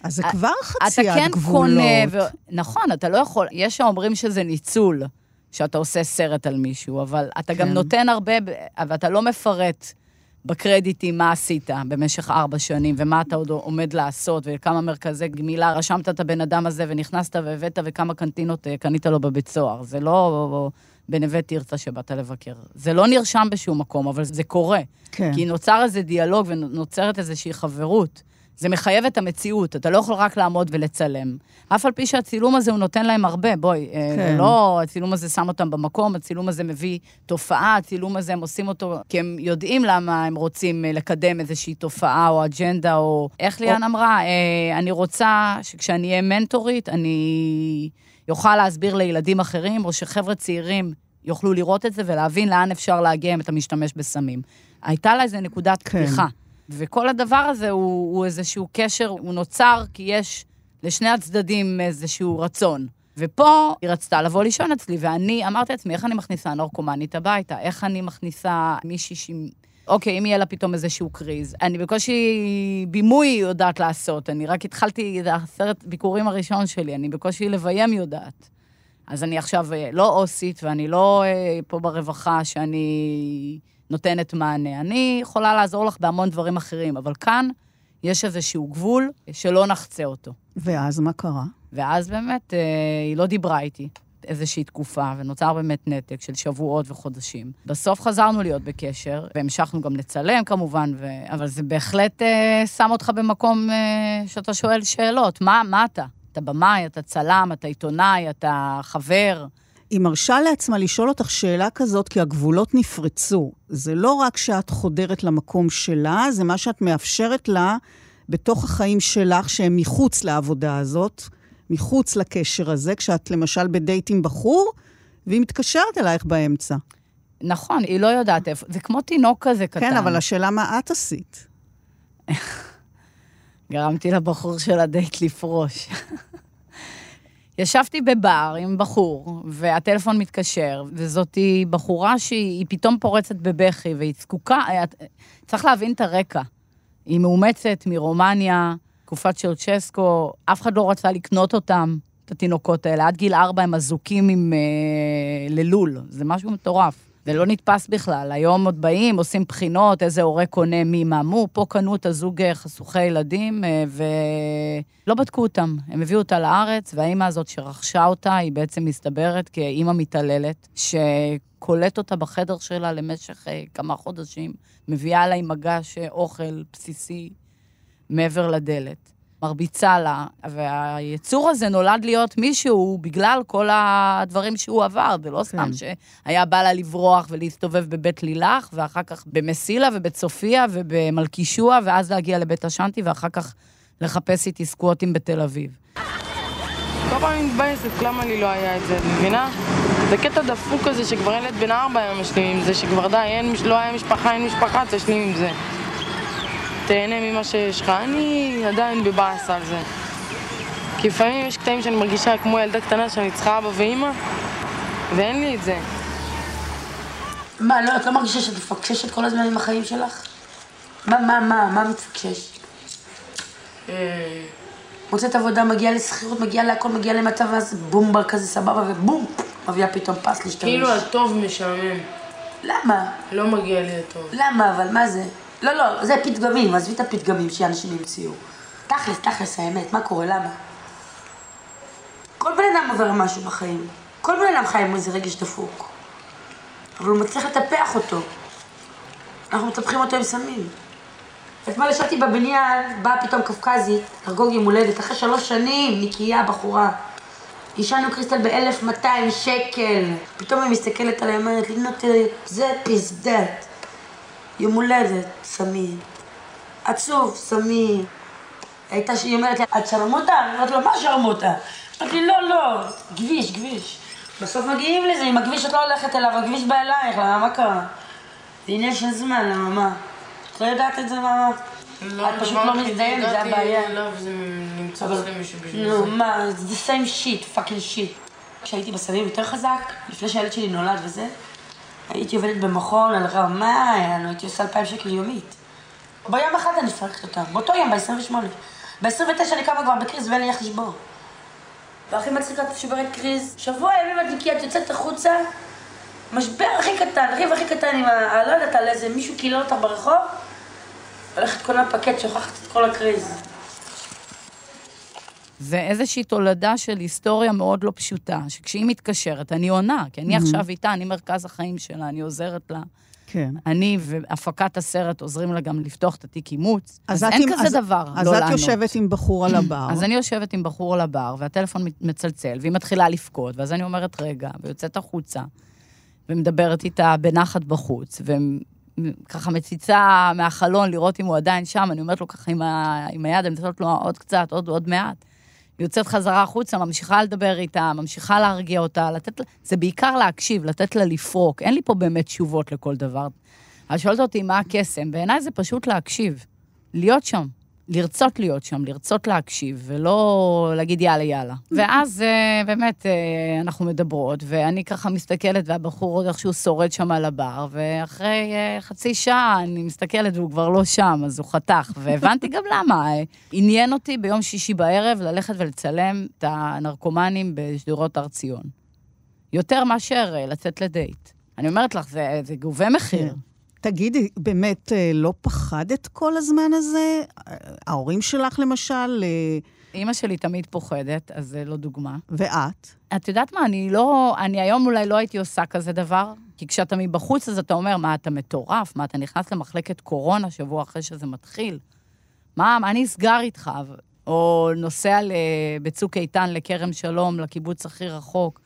אז זה כבר אתה חציית כן גבולות. קונה, ו... נכון, אתה לא יכול, יש שאומרים שזה ניצול, שאתה עושה סרט על מישהו, אבל אתה גם כן. נותן הרבה, ב- אבל אתה לא מפרט בקרדיטים מה עשית במשך ארבע שנים, ומה אתה עוד עומד לעשות, וכמה מרכזי גמילה רשמת את הבן אדם הזה, ונכנסת והבאת, וכמה קנטינות אה, קנית לו בבית סוהר. זה לא בנווה תרצה שבאת לבקר. זה לא נרשם בשום מקום, אבל זה קורה. כן. כי נוצר איזה דיאלוג ונוצרת איזושהי חברות. זה מחייב את המציאות, אתה לא יכול רק לעמוד ולצלם. אף על פי שהצילום הזה, הוא נותן להם הרבה, בואי, כן. זה לא, הצילום הזה שם אותם במקום, הצילום הזה מביא תופעה, הצילום הזה, הם עושים אותו כי הם יודעים למה הם רוצים אה, לקדם איזושהי תופעה או אג'נדה, או... איך ליאן או... אמרה? אה, אני רוצה שכשאני אהיה מנטורית, אני יוכל להסביר לילדים אחרים, או שחבר'ה צעירים יוכלו לראות את זה ולהבין לאן אפשר להגיע אם אתה משתמש בסמים. הייתה לה איזו נקודת כן. פתיחה. וכל הדבר הזה הוא, הוא איזשהו קשר, הוא נוצר כי יש לשני הצדדים איזשהו רצון. ופה היא רצתה לבוא לישון אצלי, ואני אמרתי לעצמי, איך אני מכניסה נורקומנית הביתה? איך אני מכניסה מישהי ש... אוקיי, אם יהיה לה פתאום איזשהו קריז. אני בקושי בימוי יודעת לעשות, אני רק התחלתי, זה הסרט ביקורים הראשון שלי, אני בקושי לביים יודעת. אז אני עכשיו אה, לא אוסית, ואני לא אה, פה ברווחה שאני נותנת מענה. אני יכולה לעזור לך בהמון דברים אחרים, אבל כאן יש איזשהו גבול שלא נחצה אותו. ואז מה קרה? ואז באמת אה, היא לא דיברה איתי איזושהי תקופה, ונוצר באמת נתק של שבועות וחודשים. בסוף חזרנו להיות בקשר, והמשכנו גם לצלם כמובן, ו... אבל זה בהחלט אה, שם אותך במקום אה, שאתה שואל שאלות. מה, מה אתה? אתה במאי, אתה צלם, אתה עיתונאי, אתה חבר. היא מרשה לעצמה לשאול אותך שאלה כזאת, כי הגבולות נפרצו. זה לא רק שאת חודרת למקום שלה, זה מה שאת מאפשרת לה בתוך החיים שלך, שהם מחוץ לעבודה הזאת, מחוץ לקשר הזה, כשאת למשל בדייט עם בחור, והיא מתקשרת אלייך באמצע. נכון, היא לא יודעת איפה, זה כמו תינוק כזה קטן. כן, אבל השאלה מה את עשית. גרמתי לבחור של הדייט לפרוש. ישבתי בבר עם בחור, והטלפון מתקשר, וזאתי בחורה שהיא פתאום פורצת בבכי, והיא זקוקה, צריך להבין את הרקע. היא מאומצת מרומניה, תקופת צ'אוצ'סקו, אף אחד לא רצה לקנות אותם, את התינוקות האלה. עד גיל ארבע הם אזוקים עם אה, ללול, זה משהו מטורף. זה לא נתפס בכלל. היום עוד באים, עושים בחינות, איזה הורה קונה מי מה מו. פה קנו את הזוג אה, חשוכי ילדים, אה, ולא בדקו אותם. הם הביאו אותה לארץ, והאימא הזאת שרכשה אותה, היא בעצם מסתברת כאימא מתעללת, שקולט אותה בחדר שלה למשך אה, כמה חודשים, מביאה לה עם מגש אוכל בסיסי מעבר לדלת. מרביצה לה, והיצור הזה נולד להיות מישהו בגלל כל הדברים שהוא עבר, זה לא סתם כן. שהיה בא לה לברוח ולהסתובב בבית לילך, ואחר כך במסילה ובצופיה ובמלכישוע, ואז להגיע לבית השנטי, ואחר כך לחפש איתי סקווטים בתל אביב. כל פעם אני מתבאסת, למה לי לא היה את זה, את מבינה? זה קטע דפוק כזה שכבר ילד בן ארבע היום משלים עם זה, שכבר די, אין, לא היה משפחה, אין משפחה, תשלים עם זה. תהנה ממה שיש לך. אני עדיין בבאס על זה. כי לפעמים יש קטעים שאני מרגישה כמו ילדה קטנה שאני צריכה אבא ואימא, ואין לי את זה. מה, לא, את לא מרגישה שאת מפקששת כל הזמן עם החיים שלך? מה, מה, מה, מה מתפקשש? אה. מוצאת עבודה, מגיעה לשכירות, מגיעה להכל, מגיעה למטה, ואז בומבר כזה סבבה, ובום, מביאה פתאום פס להשתמש. כאילו הטוב משעמם. למה? לא מגיע לי הטוב. למה, אבל מה זה? לא, לא, זה פתגמים, עזבי את הפתגמים שאנשים המציאו. תכלס, תכלס, האמת, מה קורה, למה? כל בן אדם עובר משהו בחיים. כל בן אדם חי עם איזה רגש דפוק. אבל הוא מצליח לטפח אותו. אנחנו מטפחים אותו עם סמים. אתמול ישבתי בבניין, באה פתאום קפקזית, לחגוג יום הולדת, אחרי שלוש שנים, נקייה, בחורה. עישנו קריסטל ב-1200 שקל. פתאום היא מסתכלת עליי, אומרת לי, נו תראי, זה פסדת. יום הולדת, סמים. עצוב, סמים. הייתה שהיא אומרת לי, את שרמוטה? אני אומרת לו, מה שרמוטה? אמרתי לי, לא, לא, כביש, כביש. בסוף מגיעים לזה, אם הכביש את לא הולכת אליו, הכביש בא אלייך, למה, מה קרה? זה עניין של זמן, למה, מה? את לא יודעת את זה, מה? לא, את פשוט לא מזדיינת, זה הבעיה. אליו, זה נמצא אצלי מישהו בשביל נו, מה, זה same shit, fucking shit. כשהייתי בסמים יותר חזק, לפני שהילד שלי נולד וזה, הייתי עובדת במכון על רמה, הייתי עושה אלפיים שקל יומית. ביום אחד אני מפרקת אותה, באותו יום, ב-28. ב-29 אני קמה כבר בקריז ואין לי איך לשבור. והכי מצחיקה את שוברת קריז, שבוע ימים עד כי את יוצאת החוצה, משבר הכי קטן, ריב הכי קטן עם ה... לא יודעת, על איזה מישהו קילל אותך ברחוב, הולכת קונה פקט, שוכחת את כל הקרייז. זה איזושהי תולדה של היסטוריה מאוד לא פשוטה, שכשהיא מתקשרת, אני עונה, כי אני Mhm. עכשיו איתה, אני מרכז החיים שלה, אני עוזרת לה. כן. אני והפקת הסרט עוזרים לה גם לפתוח את התיק אימוץ. אז, את אין עם- כזה אז- דבר אז לא את לענות. יושבת עם בחור על הבר. אז אני יושבת עם בחור על הבר, והטלפון מצלצל, והיא מתחילה לבכות, ואז אני אומרת, רגע, ויוצאת החוצה, ומדברת איתה בנחת בחוץ, וככה מציצה מהחלון לראות אם הוא עדיין שם, אני אומרת לו ככה עם, ה... עם היד, אני נותנת לו עוד קצת, עוד, עוד מעט. יוצאת חזרה החוצה, ממשיכה לדבר איתה, ממשיכה להרגיע אותה, לתת לה... זה בעיקר להקשיב, לתת לה לפרוק. אין לי פה באמת תשובות לכל דבר. אז שואלת אותי, מה הקסם? בעיניי זה פשוט להקשיב. להיות שם. לרצות להיות שם, לרצות להקשיב, ולא להגיד יאללה, יאללה. ואז אה, באמת אה, אנחנו מדברות, ואני ככה מסתכלת, והבחור עוד איכשהו שורד שם על הבר, ואחרי אה, חצי שעה אני מסתכלת והוא כבר לא שם, אז הוא חתך, והבנתי גם למה. עניין אותי ביום שישי בערב ללכת ולצלם את הנרקומנים בשדרות הר ציון. יותר מאשר לצאת לדייט. אני אומרת לך, זה, זה גובה מחיר. תגידי, באמת, אה, לא פחדת כל הזמן הזה? אה, ההורים שלך, למשל, אה, אימא שלי תמיד פוחדת, אז זה לא דוגמה. ואת? את יודעת מה, אני לא... אני היום אולי לא הייתי עושה כזה דבר, כי כשאתה מבחוץ אז אתה אומר, מה, אתה מטורף? מה, אתה נכנס למחלקת קורונה שבוע אחרי שזה מתחיל? מה, מה נסגר איתך? או נוסע ל- בצוק איתן לכרם שלום, לקיבוץ הכי רחוק.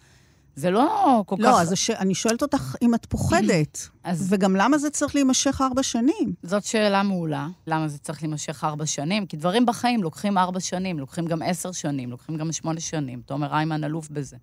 זה לא כל כך... לא, אז הש... אני שואלת אותך אם את פוחדת. אז- וגם למה זה צריך להימשך ארבע שנים? זאת שאלה מעולה. למה זה צריך להימשך ארבע שנים? כי דברים בחיים לוקחים ארבע שנים, לוקחים גם עשר שנים, לוקחים גם שמונה שנים. תומר איימן אלוף בזה.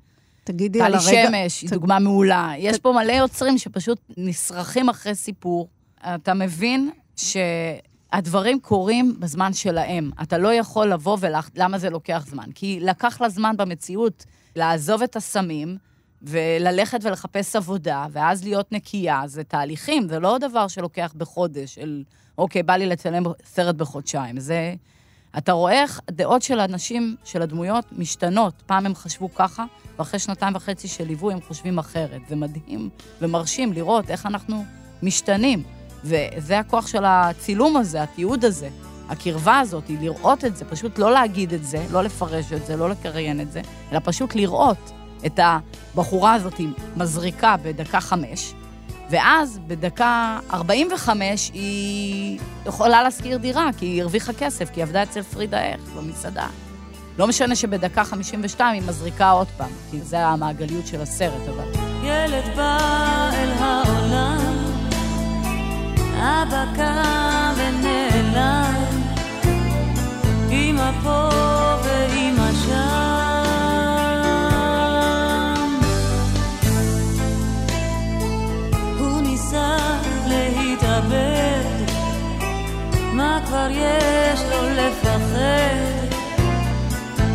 תגידי על טלי הרגע... שמש היא ת- דוגמה מעולה. יש פה מלא יוצרים שפשוט נסרחים אחרי סיפור. אתה מבין שהדברים קורים בזמן שלהם. אתה לא יכול לבוא ול... למה זה לוקח זמן? כי לקח לה זמן במציאות לעזוב את הסמים וללכת ולחפש עבודה, ואז להיות נקייה. זה תהליכים, זה לא דבר שלוקח בחודש, של אוקיי, בא לי לצלם סרט בחודשיים. זה... אתה רואה איך הדעות של האנשים, של הדמויות, משתנות. פעם הם חשבו ככה, ואחרי שנתיים וחצי של ליווי הם חושבים אחרת. זה מדהים ומרשים לראות איך אנחנו משתנים. וזה הכוח של הצילום הזה, התיעוד הזה, הקרבה הזאת, היא לראות את זה, פשוט לא להגיד את זה, לא לפרש את זה, לא לקריין את זה, אלא פשוט לראות את הבחורה הזאת מזריקה בדקה חמש, ואז בדקה 45 היא יכולה להשכיר דירה, כי היא הרוויחה כסף, כי היא עבדה אצל פרידה איך, במסעדה. לא משנה שבדקה 52 היא מזריקה עוד פעם, כי זה המעגליות של הסרט, אבל... ילד בא אל העולם, אבא קם ונעלם, אמא פה ואמא מה כבר יש לו לפחד?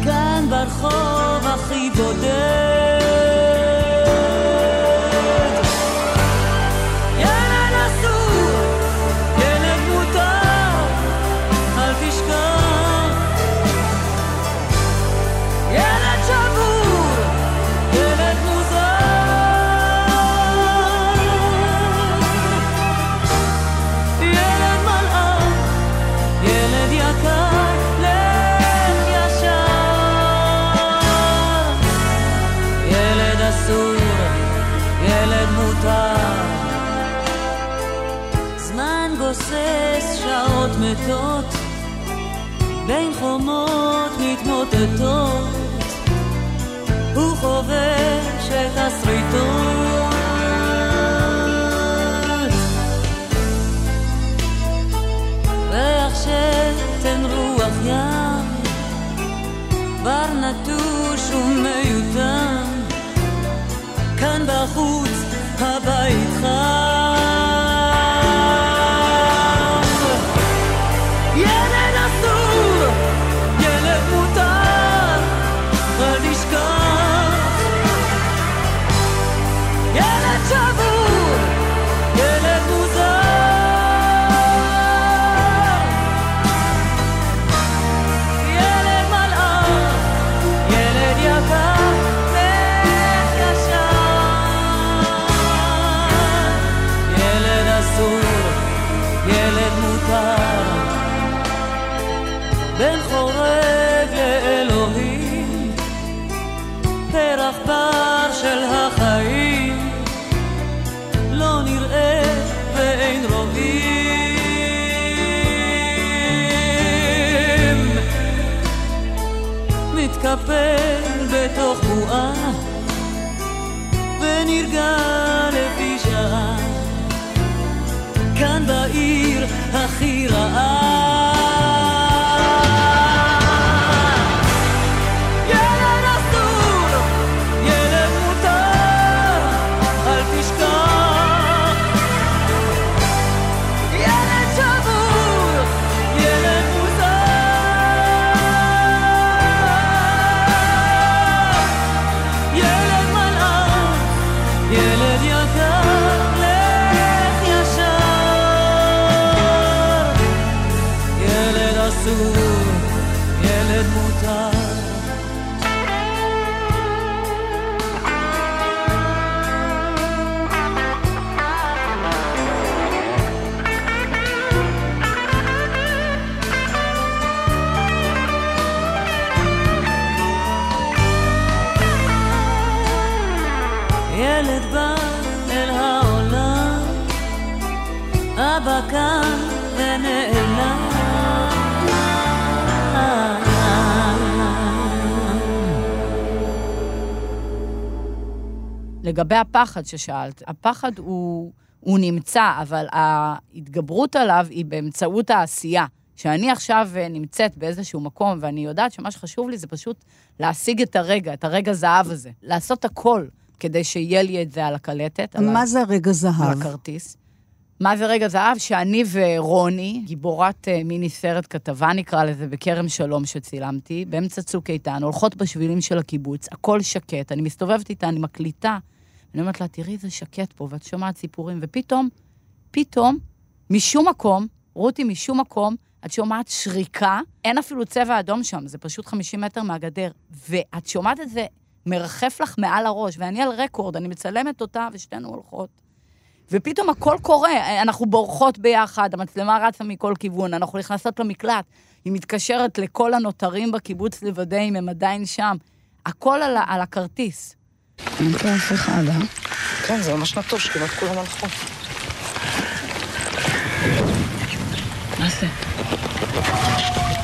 כאן ברחוב הכי בודד. מתות, בין חומות מתמוטטות, הוא חובש את השריטות. ריח שתן רוח ים, בר נטוש ומיותם, כאן בחוץ הבית Bergan לגבי הפחד ששאלת, הפחד הוא, הוא נמצא, אבל ההתגברות עליו היא באמצעות העשייה. שאני עכשיו אה, נמצאת באיזשהו מקום, ואני יודעת שמה שחשוב לי זה פשוט להשיג את הרגע, את הרגע זהב הזה. לעשות הכל כדי שיהיה לי את זה על הקלטת. על מה זה הרגע על זהב? הכרטיס. מה זה רגע זהב? שאני ורוני, גיבורת אה, מיני סרט כתבה נקרא לזה, בכרם שלום שצילמתי, באמצע צוק איתן, הולכות בשבילים של הקיבוץ, הכל שקט, אני מסתובבת איתה, אני מקליטה, אני אומרת לה, תראי, זה שקט פה, ואת שומעת סיפורים, ופתאום, פתאום, משום מקום, רותי, משום מקום, את שומעת שריקה, אין אפילו צבע אדום שם, זה פשוט 50 מטר מהגדר, ואת שומעת את זה מרחף לך מעל הראש, ואני על רקורד, אני מצלמת אותה, ושתינו הולכות. ופתאום הכל קורה, אנחנו בורחות ביחד, המצלמה רצה מכל כיוון, אנחנו נכנסות למקלט, היא מתקשרת לכל הנותרים בקיבוץ לוודא אם הם עדיין שם. הכל על, על הכרטיס. אין פה אף אחד, אה? כן, זה ממש נטוש, כמעט כולם הלכו. מה זה?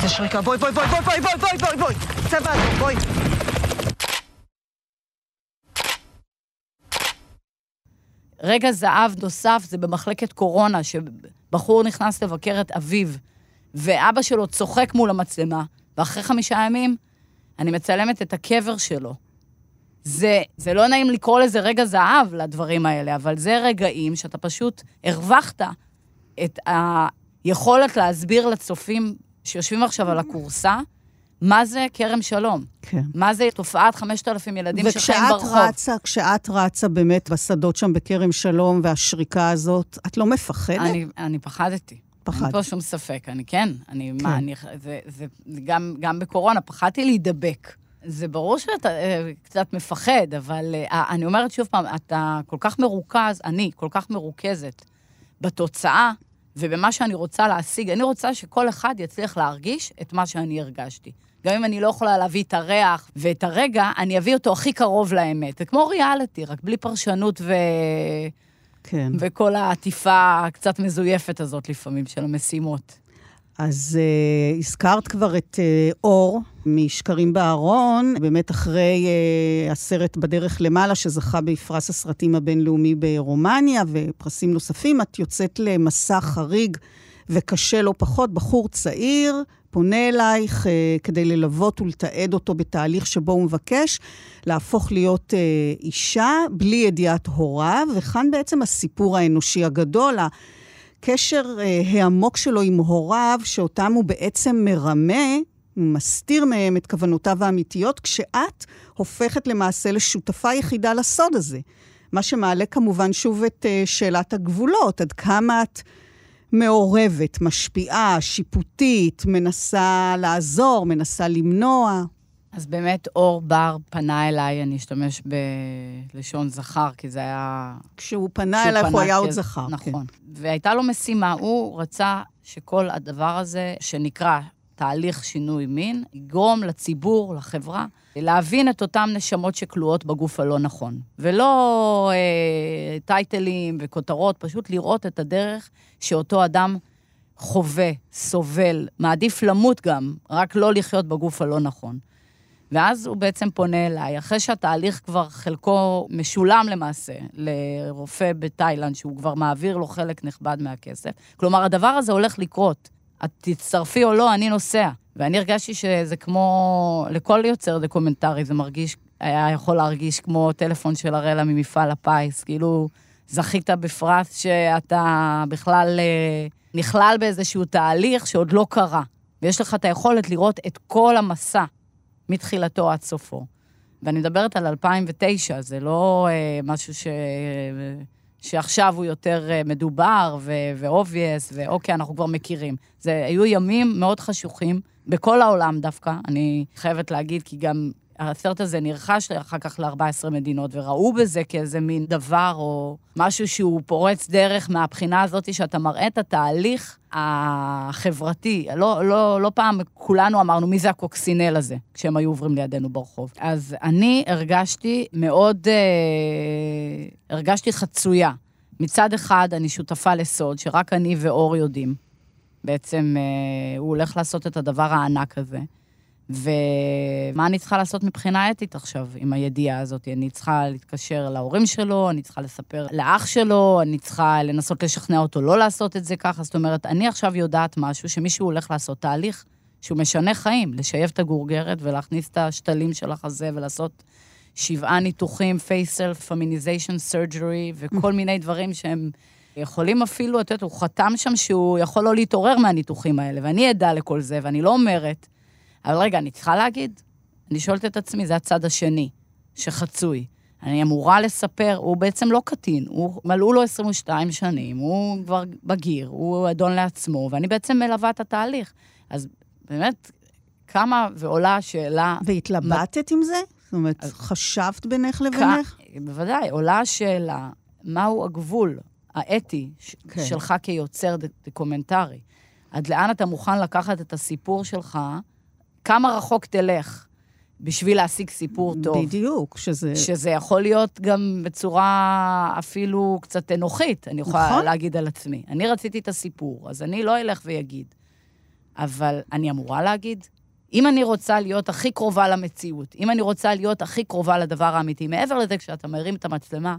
זה שריקה, בואי, בואי, בואי, בואי, בואי, בואי, בואי, בואי, צבע בואי. רגע זהב נוסף זה במחלקת קורונה, שבחור נכנס לבקר את אביו, ואבא שלו צוחק מול המצלמה, ואחרי חמישה ימים אני מצלמת את הקבר שלו. זה, זה לא נעים לקרוא לזה רגע זהב לדברים האלה, אבל זה רגעים שאתה פשוט הרווחת את היכולת להסביר לצופים שיושבים עכשיו על הכורסה, מה זה כרם שלום. כן. מה זה תופעת 5,000 ילדים שחיים וכשאת ברחוב. רצה, כשאת רצה באמת בשדות שם בכרם שלום והשריקה הזאת, את לא מפחדת? אני, אני פחדתי. פחדת. אין פה שום ספק, אני כן. אני, כן. מה, אני, זה, זה, גם, גם בקורונה, פחדתי להידבק. זה ברור שאתה אה, קצת מפחד, אבל אה, אני אומרת שוב פעם, אתה כל כך מרוכז, אני כל כך מרוכזת בתוצאה ובמה שאני רוצה להשיג. אני רוצה שכל אחד יצליח להרגיש את מה שאני הרגשתי. גם אם אני לא יכולה להביא את הריח ואת הרגע, אני אביא אותו הכי קרוב לאמת. זה כמו ריאליטי, רק בלי פרשנות ו... כן. וכל העטיפה הקצת מזויפת הזאת לפעמים של המשימות. אז uh, הזכרת כבר את uh, אור משקרים בארון, באמת אחרי uh, הסרט בדרך למעלה, שזכה בפרס הסרטים הבינלאומי ברומניה ופרסים נוספים, את יוצאת למסע חריג וקשה לא פחות. בחור צעיר פונה אלייך uh, כדי ללוות ולתעד אותו בתהליך שבו הוא מבקש להפוך להיות uh, אישה בלי ידיעת הוריו, וכאן בעצם הסיפור האנושי הגדול, הקשר uh, העמוק שלו עם הוריו, שאותם הוא בעצם מרמה, מסתיר מהם את כוונותיו האמיתיות, כשאת הופכת למעשה לשותפה יחידה לסוד הזה. מה שמעלה כמובן שוב את uh, שאלת הגבולות, עד כמה את מעורבת, משפיעה, שיפוטית, מנסה לעזור, מנסה למנוע. אז באמת אור בר פנה אליי, אני אשתמש בלשון זכר, כי זה היה... כשהוא פנה אלייך הוא היה עוד זכר. נכון. כן. והייתה לו משימה, הוא רצה שכל הדבר הזה, שנקרא התהליך שינוי מין, יגרום לציבור, לחברה, להבין את אותן נשמות שכלואות בגוף הלא נכון. ולא אה, טייטלים וכותרות, פשוט לראות את הדרך שאותו אדם חווה, סובל, מעדיף למות גם, רק לא לחיות בגוף הלא נכון. ואז הוא בעצם פונה אליי, אחרי שהתהליך כבר חלקו משולם למעשה לרופא בתאילנד, שהוא כבר מעביר לו חלק נכבד מהכסף. כלומר, הדבר הזה הולך לקרות. את תצטרפי או לא, אני נוסע. ואני הרגשתי שזה כמו, לכל יוצר דוקומנטרי, זה מרגיש, היה יכול להרגיש כמו טלפון של אראלה ממפעל הפיס, כאילו זכית בפרס שאתה בכלל אה, נכלל באיזשהו תהליך שעוד לא קרה. ויש לך את היכולת לראות את כל המסע מתחילתו עד סופו. ואני מדברת על 2009, זה לא אה, משהו ש... שעכשיו הוא יותר אה, מדובר ו-obvious, ואוקיי, אנחנו כבר מכירים. זה היו ימים מאוד חשוכים, בכל העולם דווקא, אני חייבת להגיד, כי גם הסרט הזה נרכש אחר כך ל-14 מדינות, וראו בזה כאיזה מין דבר או משהו שהוא פורץ דרך מהבחינה הזאת שאתה מראה את התהליך החברתי. לא, לא, לא פעם כולנו אמרנו, מי זה הקוקסינל הזה, כשהם היו עוברים לידינו ברחוב. אז אני הרגשתי מאוד, אה, הרגשתי חצויה. מצד אחד, אני שותפה לסוד, שרק אני ואור יודעים. בעצם אה, הוא הולך לעשות את הדבר הענק הזה. ומה אני צריכה לעשות מבחינה אתית עכשיו עם הידיעה הזאת? אני צריכה להתקשר להורים שלו, אני צריכה לספר לאח שלו, אני צריכה לנסות לשכנע אותו לא לעשות את זה ככה. זאת אומרת, אני עכשיו יודעת משהו, שמישהו הולך לעשות תהליך שהוא משנה חיים, לשייף את הגורגרת ולהכניס את השתלים של החזה ולעשות שבעה ניתוחים, facial feminization surgery, וכל מיני דברים שהם יכולים אפילו, את יודעת, הוא חתם שם שהוא יכול לא להתעורר מהניתוחים האלה, ואני עדה לכל זה, ואני לא אומרת, אבל רגע, אני צריכה להגיד? אני שואלת את עצמי, זה הצד השני, שחצוי. אני אמורה לספר, הוא בעצם לא קטין, הוא, מלאו לו 22 שנים, הוא כבר בגיר, הוא אדון לעצמו, ואני בעצם מלווה את התהליך. אז באמת, כמה ועולה השאלה... והתלבטת עם זה? זאת אומרת, אז... חשבת בינך לבינך? בוודאי, עולה השאלה, מהו הגבול האתי כן. שלך כיוצר דוקומנטרי? עד לאן אתה מוכן לקחת את הסיפור שלך כמה רחוק תלך בשביל להשיג סיפור טוב. בדיוק, שזה... שזה יכול להיות גם בצורה אפילו קצת אנוכית, אני יכולה נכון. להגיד על עצמי. אני רציתי את הסיפור, אז אני לא אלך ואגיד. אבל אני אמורה להגיד? אם אני רוצה להיות הכי קרובה למציאות, אם אני רוצה להיות הכי קרובה לדבר האמיתי, מעבר לזה, כשאתה מרים את המצלמה,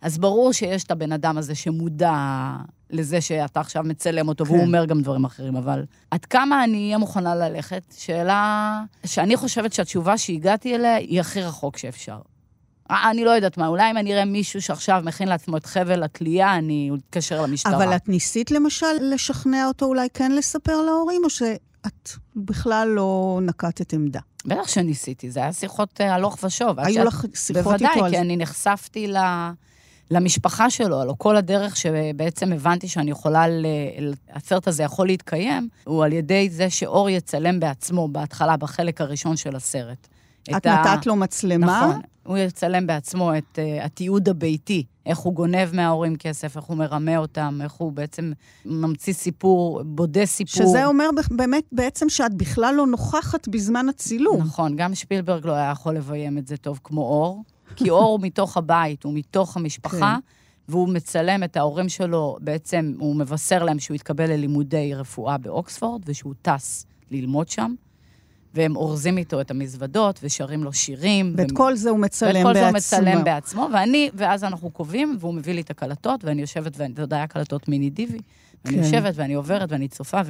אז ברור שיש את הבן אדם הזה שמודע לזה שאתה עכשיו מצלם אותו, כן. והוא אומר גם דברים אחרים, אבל עד כמה אני אהיה מוכנה ללכת? שאלה שאני חושבת שהתשובה שהגעתי אליה היא הכי רחוק שאפשר. אה, אני לא יודעת מה, אולי אם אני אראה מישהו שעכשיו מכין לעצמו את חבל התלייה, אני אתקשר למשטרה. אבל את ניסית למשל לשכנע אותו אולי כן לספר להורים, או שאת בכלל לא נקטת עמדה? בטח שניסיתי, זה היה שיחות אה, הלוך ושוב. היו לך שיחות איתו על זה? בוודאי, כי אני נחשפתי ל... למשפחה שלו, הלוא כל הדרך שבעצם הבנתי שאני יכולה, הסרט הזה יכול להתקיים, הוא על ידי זה שאור יצלם בעצמו בהתחלה, בחלק הראשון של הסרט. את נתת ה... לו מצלמה? נכון. הוא יצלם בעצמו את uh, התיעוד הביתי, איך הוא גונב מההורים כסף, איך הוא מרמה אותם, איך הוא בעצם ממציא סיפור, בודה סיפור. שזה אומר באמת בעצם שאת בכלל לא נוכחת בזמן הצילום. נכון, גם שפילברג לא היה יכול לביים את זה טוב כמו אור. כי אור הוא מתוך הבית, הוא מתוך המשפחה, כן. והוא מצלם את ההורים שלו, בעצם הוא מבשר להם שהוא התקבל ללימודי רפואה באוקספורד, ושהוא טס ללמוד שם. והם אורזים איתו את המזוודות ושרים לו שירים. ואת ו... כל זה הוא מצלם בעצמו. ואת כל זה הוא מצלם בעצמו, ואני, ואז אנחנו קובעים, והוא מביא לי את הקלטות, ואני יושבת, ואתה יודע, היה קלטות מיני דיבי. כן. ואני יושבת, ואני עוברת, ואני צופה,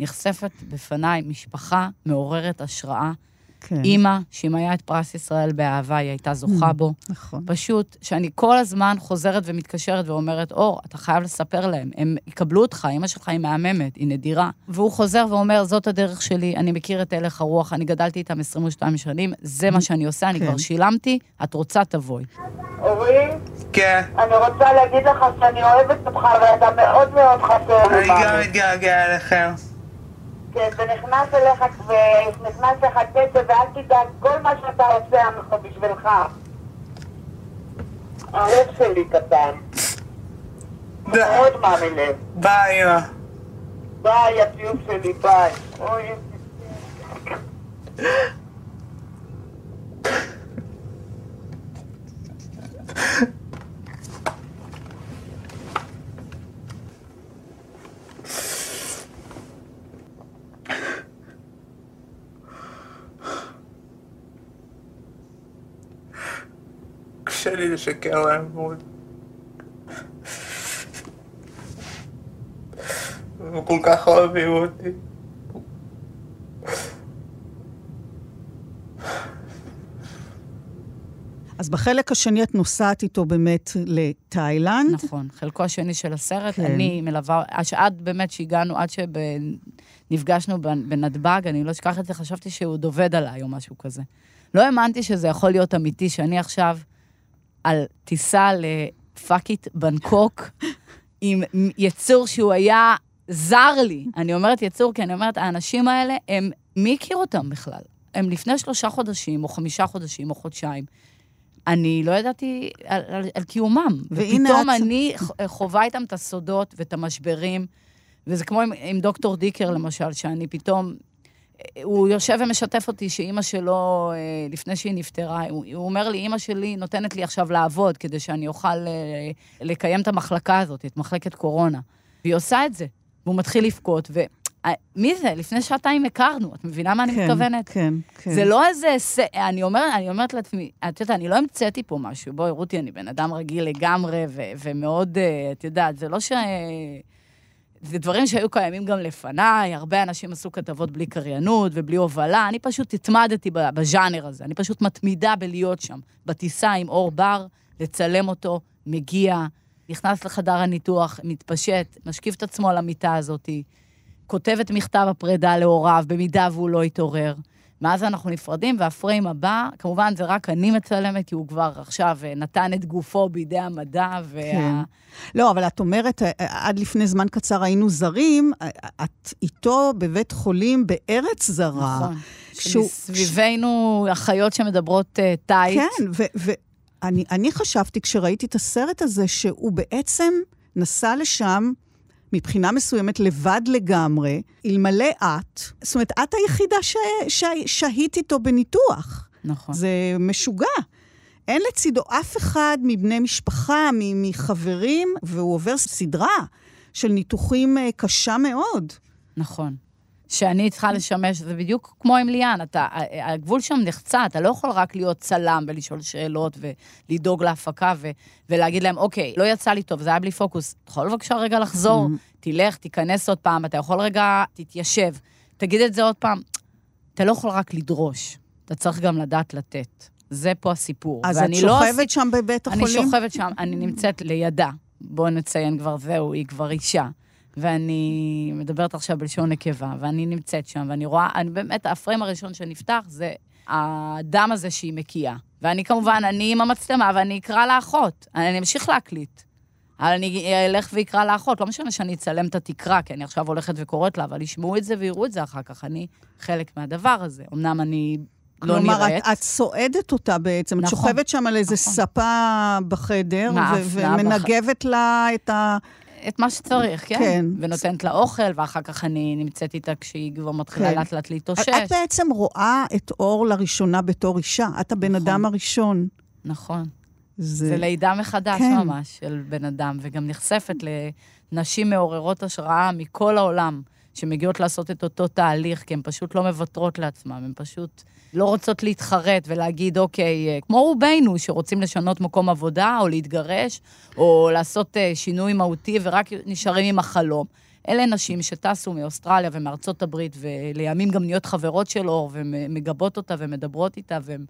ונחשפת בפניי משפחה מעוררת השראה, כן. אימא, שאם היה את פרס ישראל באהבה, היא הייתה זוכה mm, בו. נכון. פשוט, שאני כל הזמן חוזרת ומתקשרת ואומרת, אור, אתה חייב לספר להם, הם יקבלו אותך, אימא שלך היא מהממת, היא נדירה. והוא חוזר ואומר, זאת הדרך שלי, אני מכיר את הלך הרוח, אני גדלתי איתם 22 שנים, זה מה שאני עושה, אני כן. כבר שילמתי, את רוצה, תבואי. אורי? כן. אני רוצה להגיד לך שאני אוהבת אותך, ואתה מאוד מאוד חסר לי. אני גם מתגעגע אליכם. כן, ונכנס אליך, ונכנס לך כסף, ואל תדאג, כל מה שאתה עושה, בשבילך. האהוב שלי קטן. מאוד מאמין לב. ביי, אמא. ביי, הטוב שלי, ביי. אוי, איזה לי לשקר להם מאוד. הם כל כך אוהבים אותי. אז בחלק השני את נוסעת איתו באמת לתאילנד. נכון, חלקו השני של הסרט, כן. כן. אני מלווה, עד באמת שהגענו, עד שנפגשנו בנתב"ג, אני לא אשכח את זה, חשבתי שהוא דובד עליי או משהו כזה. לא האמנתי שזה יכול להיות אמיתי, שאני עכשיו על טיסה לפאקית בנקוק, עם יצור שהוא היה זר לי. אני אומרת יצור, כי אני אומרת, האנשים האלה, הם, מי הכיר אותם בכלל? הם לפני שלושה חודשים, או חמישה חודשים, או חודשיים. אני לא ידעתי על, על, על קיומם. ופתאום את- אני חווה איתם את הסודות ואת המשברים, וזה כמו עם, עם דוקטור דיקר, למשל, שאני פתאום... הוא יושב ומשתף אותי שאימא שלו, אה, לפני שהיא נפטרה, הוא, הוא אומר לי, אימא שלי נותנת לי עכשיו לעבוד כדי שאני אוכל אה, לקיים את המחלקה הזאת, את מחלקת קורונה. והיא עושה את זה. והוא מתחיל לבכות, ו... אה, מי זה? לפני שעתיים הכרנו, את מבינה מה אני כן, מתכוונת? כן, כן. זה לא איזה... אני אומרת, אני אומרת לעצמי, את יודעת, אני לא המצאתי פה משהו. בואי, רותי, אני בן אדם רגיל לגמרי, ו- ומאוד, את יודעת, זה לא ש... זה דברים שהיו קיימים גם לפניי, הרבה אנשים עשו כתבות בלי קריינות ובלי הובלה, אני פשוט התמדתי בז'אנר הזה, אני פשוט מתמידה בלהיות שם, בטיסה עם אור בר, לצלם אותו, מגיע, נכנס לחדר הניתוח, מתפשט, משכיב את עצמו על המיטה הזאתי, כותב את מכתב הפרידה להוריו, במידה והוא לא יתעורר. מאז אנחנו נפרדים, והפריים הבא, כמובן זה רק אני מצלמת, כי הוא כבר עכשיו אה, נתן את גופו בידי המדע, וה... כן. לא, אבל את אומרת, אה, עד לפני זמן קצר היינו זרים, אה, את איתו בבית חולים בארץ זרה. נכון. שהוא- סביבנו אחיות שמדברות uh, טייט. כן, ואני אני חשבתי כשראיתי את הסרט הזה, שהוא בעצם נסע לשם מבחינה מסוימת לבד לגמרי, אלמלא את. זאת אומרת, את היחידה ש- ששהית איתו בניתוח. נכון. זה משוגע. אין לצידו אף אחד מבני משפחה, מחברים, והוא עובר סדרה של ניתוחים אה, קשה מאוד. נכון. שאני צריכה לשמש, זה בדיוק כמו עם ליאן, אתה, הגבול שם נחצה, אתה לא יכול רק להיות צלם ולשאול שאלות ולדאוג להפקה ו, ולהגיד להם, אוקיי, לא יצא לי טוב, זה היה בלי פוקוס, אתה יכול בבקשה רגע לחזור, תלך, תיכנס עוד פעם, אתה יכול רגע, תתיישב, תגיד את זה עוד פעם. אתה לא יכול רק לדרוש, אתה צריך גם לדעת לתת. זה פה הסיפור. אז את לא שוכבת עשית- שם בבית אני החולים? שוכבת שם, אני נמצאת לידה. בואו נציין כבר, זהו, היא כבר אישה. ואני מדברת עכשיו בלשון נקבה, ואני נמצאת שם, ואני רואה, אני באמת, הפריים הראשון שנפתח זה הדם הזה שהיא מקיאה. ואני כמובן, אני עם המצלמה, ואני אקרא לאחות. אני אמשיך להקליט. אבל אני אלך ואקרא לאחות, לא משנה שאני אצלם את התקרה, כי אני עכשיו הולכת וקוראת לה, אבל ישמעו את זה ויראו את זה אחר כך. אני חלק מהדבר הזה. אמנם אני לא כלומר, נראית. את, את סועדת אותה בעצם, את נכון, שוכבת שם על איזה ספה בחדר, ו- מאפנה בח- ומנגבת לה את ה... את מה שצריך, כן. כן. ונותנת לה אוכל, ואחר כך אני נמצאת איתה כשהיא כבר מתחילה כן. לאט לאט להתאושש. את בעצם רואה את אור לראשונה בתור אישה, את הבן אדם הראשון. נכון. זה... זה לידה מחדש כן. ממש של בן אדם, וגם נחשפת לנשים מעוררות השראה מכל העולם, שמגיעות לעשות את אותו תהליך, כי הן פשוט לא מוותרות לעצמן, הן פשוט לא רוצות להתחרט ולהגיד, אוקיי, אה, כמו רובנו, שרוצים לשנות מקום עבודה, או להתגרש, או לעשות אה, שינוי מהותי, ורק נשארים עם החלום. אלה נשים שטסו מאוסטרליה ומארצות הברית, ולימים גם נהיות חברות של אור, ומגבות אותה ומדברות איתה, והן...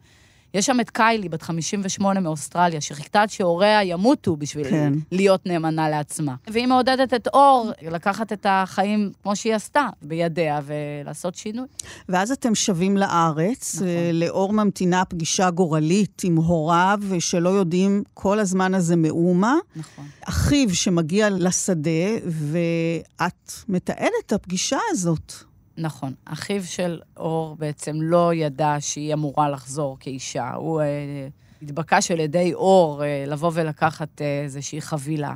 יש שם את קיילי, בת 58 מאוסטרליה, שחיכתה עד שהוריה ימותו בשביל כן. להיות נאמנה לעצמה. והיא מעודדת את אור לקחת את החיים כמו שהיא עשתה, בידיה, ולעשות שינוי. ואז אתם שבים לארץ, נכון. לאור ממתינה פגישה גורלית עם הוריו, שלא יודעים כל הזמן הזה מאומה. נכון. אחיו שמגיע לשדה, ואת מתעדת את הפגישה הזאת. נכון. אחיו של אור בעצם לא ידע שהיא אמורה לחזור כאישה. הוא אה, התבקש על ידי אור אה, לבוא ולקחת אה, איזושהי חבילה.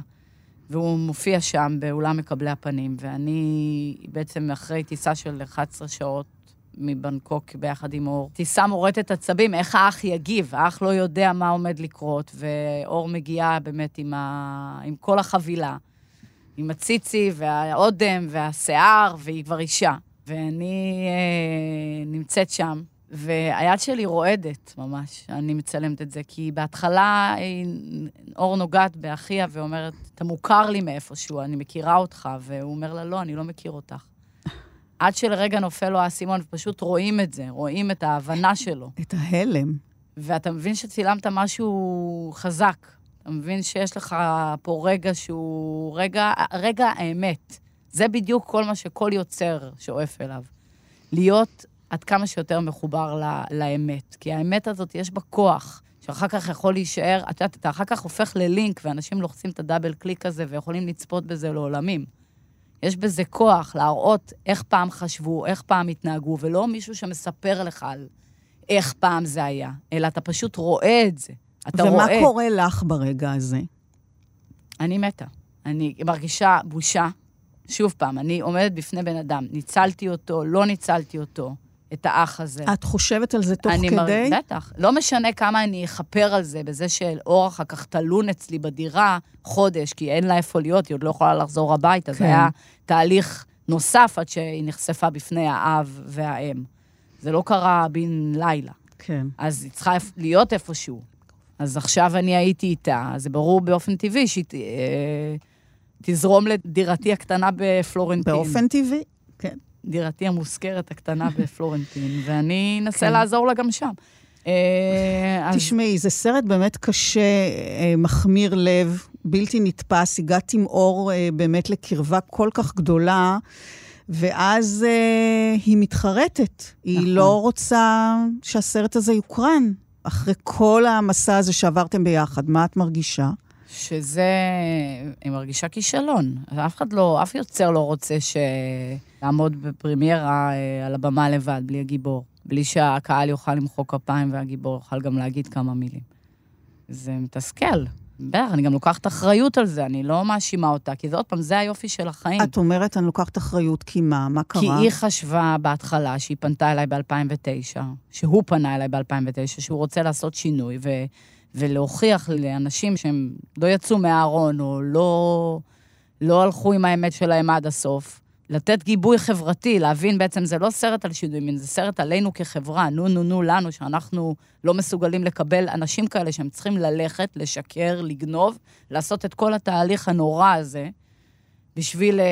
והוא מופיע שם באולם מקבלי הפנים, ואני בעצם אחרי טיסה של 11 שעות מבנקוק ביחד עם אור. טיסה מורטת עצבים, איך האח יגיב? האח לא יודע מה עומד לקרות, ואור מגיעה באמת עם, ה... עם כל החבילה. עם הציצי והאודם והשיער, והיא כבר אישה. ואני אה, נמצאת שם, והיד שלי רועדת ממש, אני מצלמת את זה, כי בהתחלה היא- אור נוגעת באחיה ואומרת, אתה מוכר לי מאיפשהו, אני מכירה אותך, והוא אומר לה, לא, אני לא מכיר אותך. עד שלרגע נופל לו האסימון, ופשוט רואים את זה, רואים את ההבנה שלו. את ההלם. ואתה מבין שצילמת משהו חזק. אתה מבין שיש לך פה רגע שהוא רגע, רגע האמת. זה בדיוק כל מה שכל יוצר שואף אליו. להיות עד כמה שיותר מחובר ל, לאמת. כי האמת הזאת, יש בה כוח, שאחר כך יכול להישאר, את יודעת, אתה אחר כך הופך ללינק, ואנשים לוחצים את הדאבל קליק הזה ויכולים לצפות בזה לעולמים. יש בזה כוח להראות איך פעם חשבו, איך פעם התנהגו, ולא מישהו שמספר לך על איך פעם זה היה, אלא אתה פשוט רואה את זה. אתה ומה רואה. קורה לך ברגע הזה? אני מתה. אני מרגישה בושה. שוב פעם, אני עומדת בפני בן אדם, ניצלתי אותו, לא ניצלתי אותו, את האח הזה. את חושבת על זה תוך אני כדי? מר... בטח. לא משנה כמה אני אכפר על זה, בזה שאור אחר כך תלון אצלי בדירה חודש, כי אין לה איפה להיות, היא עוד לא יכולה לחזור הביתה. כן. זה היה תהליך נוסף עד שהיא נחשפה בפני האב והאם. זה לא קרה בן לילה. כן. אז היא צריכה להיות איפשהו. אז עכשיו אני הייתי איתה, זה ברור באופן טבעי שהיא אה, תזרום לדירתי הקטנה בפלורנטין. באופן טבעי, כן. דירתי המושכרת הקטנה בפלורנטין, ואני אנסה כן. לעזור לה גם שם. אה, תשמעי, זה סרט באמת קשה, אה, מחמיר לב, בלתי נתפס. הגעת עם אור אה, באמת לקרבה כל כך גדולה, ואז אה, היא מתחרטת. היא נכון. לא רוצה שהסרט הזה יוקרן. אחרי כל המסע הזה שעברתם ביחד, מה את מרגישה? שזה, היא מרגישה כישלון. אף אחד לא, אף יוצר לא רוצה לעמוד בפרמיירה אה, על הבמה לבד, בלי הגיבור. בלי שהקהל יוכל למחוא כפיים והגיבור יוכל גם להגיד כמה מילים. זה מתסכל. בטח, אני גם לוקחת אחריות על זה, אני לא מאשימה אותה, כי זה עוד פעם, זה היופי של החיים. את אומרת, אני לוקחת אחריות, כי מה? מה קרה? כי היא חשבה בהתחלה שהיא פנתה אליי ב-2009, שהוא פנה אליי ב-2009, שהוא רוצה לעשות שינוי ו- ולהוכיח לאנשים שהם לא יצאו מהארון או לא, לא הלכו עם האמת שלהם עד הסוף, לתת גיבוי חברתי, להבין בעצם זה לא סרט על שינוי מין, זה סרט עלינו כחברה, נו נו נו לנו, שאנחנו לא מסוגלים לקבל אנשים כאלה שהם צריכים ללכת, לשקר, לגנוב, לעשות את כל התהליך הנורא הזה. בשביל אה,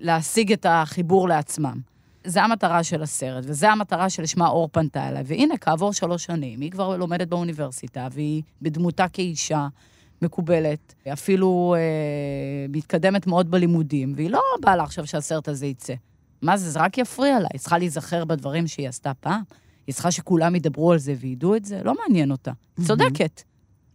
להשיג את החיבור לעצמם. זה המטרה של הסרט, וזו המטרה שלשמה אור פנתה אליי. והנה, כעבור שלוש שנים, היא כבר לומדת באוניברסיטה, והיא בדמותה כאישה מקובלת, אפילו אה, מתקדמת מאוד בלימודים, והיא לא באה לה עכשיו שהסרט הזה יצא. מה זה, זה רק יפריע לה. היא צריכה להיזכר בדברים שהיא עשתה פעם. היא צריכה שכולם ידברו על זה וידעו את זה, לא מעניין אותה. היא צודקת.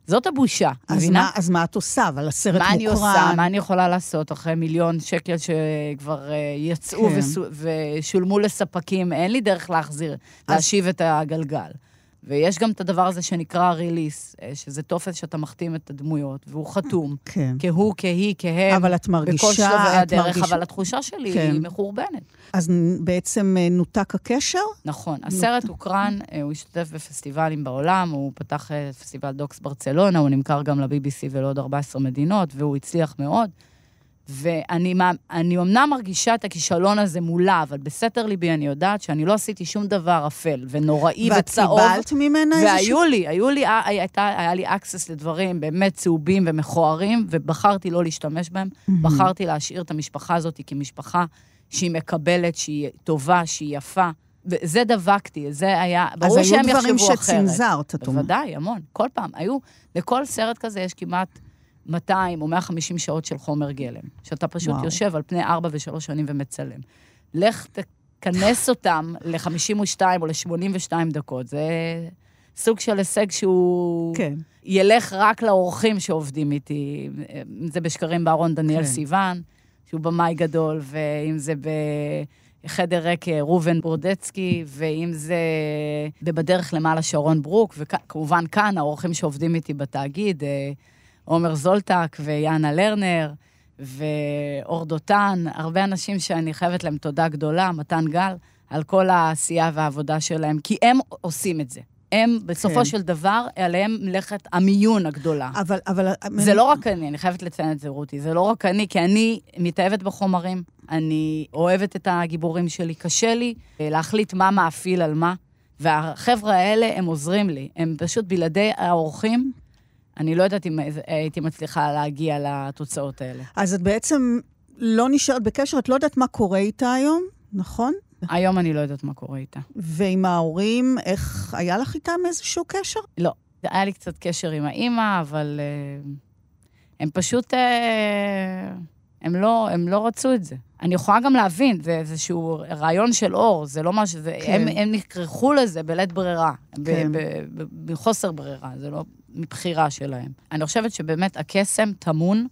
זאת הבושה, אז מבינה? מה, אז מה את עושה? אבל הסרט מה מוקרן. אני עושה? מה אני יכולה לעשות אחרי מיליון שקל שכבר אה, יצאו כן. ושולמו לספקים? אין לי דרך להחזיר, להשיב את הגלגל. ויש גם את הדבר הזה שנקרא ריליס, אה, שזה טופס שאתה מחתים את הדמויות, והוא חתום. כן. כהוא, כהיא, כהם. אבל את מרגישה- בכל שלבי את הדרך, מרגישה- אבל התחושה שלי כן. היא מחורבנת. אז בעצם אה, נותק הקשר? נכון. הסרט הוקרן, אה, הוא השתתף בפסטיבלים בעולם, הוא פתח אה, פסטיבל דוקס ברצלונה, הוא נמכר גם ל-BBC ולעוד 14 מדינות, והוא הצליח מאוד. ואני אמנם מרגישה את הכישלון הזה מולה, אבל בסתר ליבי אני יודעת שאני לא עשיתי שום דבר אפל ונוראי ואת וצהוב. קיבלת ממנה איזשהו- והיו לי, היו לי, היה- הייתה, היה לי access לדברים באמת צהובים ומכוערים, ובחרתי לא להשתמש בהם. מהמם. בחרתי להשאיר את המשפחה הזאת כמשפחה שהיא מקבלת, שהיא טובה, שהיא יפה. וזה דבקתי, זה היה, ברור היו שהם דברים יחשבו אחרת. שצנזרת, את אומרת. בוודאי, המון. כל פעם. היו, לכל סרט כזה יש כמעט 200 או 150 שעות של חומר גלם, שאתה פשוט וואו. יושב על פני 4 ו-3 שנים ומצלם. לך תכנס אותם ל-52 או ל-82 דקות. זה סוג של הישג שהוא... כן. ילך רק לאורחים שעובדים איתי. אם זה בשקרים בארון דניאל כן. סיוון, שהוא במאי גדול, ואם זה בחדר ריק אה, ראובן ברודצקי, ואם זה בבדרך למעלה שרון ברוק, וכמובן כאן, האורחים שעובדים איתי בתאגיד, אה, עומר זולטק ויאנה לרנר. ואור דותן, הרבה אנשים שאני חייבת להם תודה גדולה, מתן גל, על כל העשייה והעבודה שלהם, כי הם עושים את זה. הם, בסופו כן. של דבר, עליהם מלאכת המיון הגדולה. אבל... אבל זה לא רק אני, אני חייבת לציין את זה, רותי. זה לא רק אני, כי אני מתאהבת בחומרים, אני אוהבת את הגיבורים שלי. קשה לי אה, להחליט מה מאפיל על מה, והחבר'ה האלה, הם עוזרים לי. הם פשוט בלעדי האורחים, אני לא יודעת אם הייתי מצליחה להגיע לתוצאות האלה. אז את בעצם לא נשארת בקשר, את לא יודעת מה קורה איתה היום, נכון? היום אני לא יודעת מה קורה איתה. ועם ההורים, איך, היה לך איתם איזשהו קשר? לא. היה לי קצת קשר עם האימא, אבל uh, הם פשוט, uh, הם, לא, הם לא רצו את זה. אני יכולה גם להבין, זה איזשהו רעיון של אור, זה לא משהו, זה, כן. הם, הם נכרחו לזה בלית ברירה, כן. ב- ב- ב- מחוסר ברירה, זה לא מבחירה שלהם. אני חושבת שבאמת הקסם טמון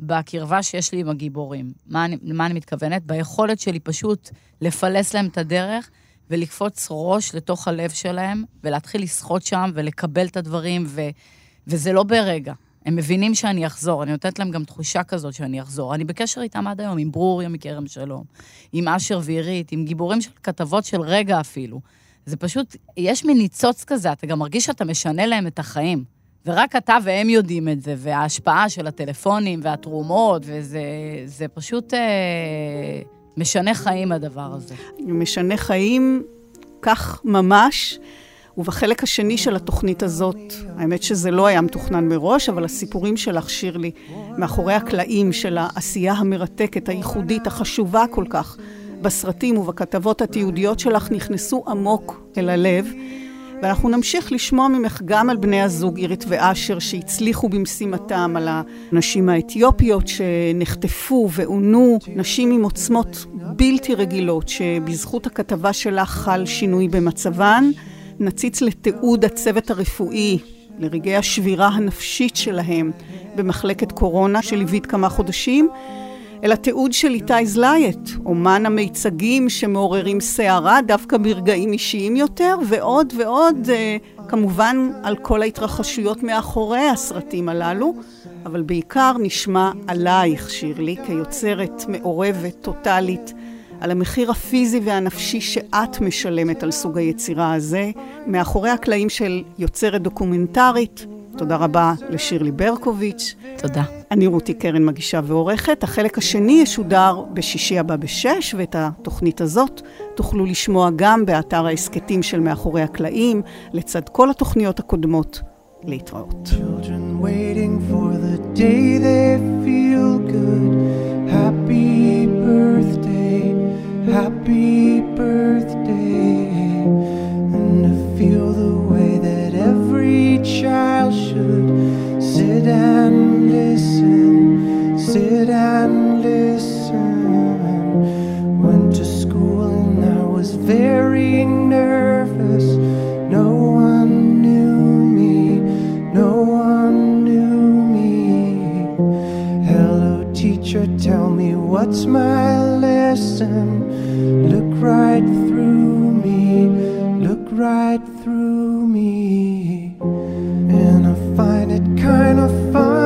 בקרבה שיש לי עם הגיבורים. מה אני, למה אני מתכוונת? ביכולת שלי פשוט לפלס להם את הדרך ולקפוץ ראש לתוך הלב שלהם, ולהתחיל לשחות שם ולקבל את הדברים, ו, וזה לא ברגע. הם מבינים שאני אחזור, אני נותנת להם גם תחושה כזאת שאני אחזור. אני בקשר איתם עד היום, עם ברוריה מכרם שלום, עם אשר ועירית, עם גיבורים של כתבות של רגע אפילו. זה פשוט, יש מין ניצוץ כזה, אתה גם מרגיש שאתה משנה להם את החיים. ורק אתה והם יודעים את זה, וההשפעה של הטלפונים והתרומות, וזה זה פשוט אה, משנה חיים הדבר הזה. משנה חיים, כך ממש. ובחלק השני של התוכנית הזאת, האמת שזה לא היה מתוכנן מראש, אבל הסיפורים שלך, שירלי, מאחורי הקלעים של העשייה המרתקת, הייחודית, החשובה כל כך, בסרטים ובכתבות התיעודיות שלך, נכנסו עמוק אל הלב. ואנחנו נמשיך לשמוע ממך גם על בני הזוג עירית ואשר שהצליחו במשימתם, על הנשים האתיופיות שנחטפו ועונו, נשים עם עוצמות בלתי רגילות, שבזכות הכתבה שלך חל שינוי במצבן. נציץ לתיעוד הצוות הרפואי, לרגעי השבירה הנפשית שלהם במחלקת קורונה שליווית כמה חודשים. אל התיעוד של איתי זלייט, אומן המיצגים שמעוררים סערה דווקא ברגעים אישיים יותר, ועוד ועוד, אה, כמובן על כל ההתרחשויות מאחורי הסרטים הללו, אבל בעיקר נשמע עלייך, שירלי, כיוצרת מעורבת, טוטאלית, על המחיר הפיזי והנפשי שאת משלמת על סוג היצירה הזה, מאחורי הקלעים של יוצרת דוקומנטרית. תודה רבה לשירלי ברקוביץ'. תודה. אני רותי קרן, מגישה ועורכת. החלק השני ישודר בשישי הבא בשש, ואת התוכנית הזאת תוכלו לשמוע גם באתר ההסכתים של מאחורי הקלעים, לצד כל התוכניות הקודמות. להתראות. Birthday, happy birthday. Child should sit and listen, sit and listen. Went to school and I was very nervous. No one knew me, no one knew me. Hello, teacher, tell me what's my lesson. Look right through me, look right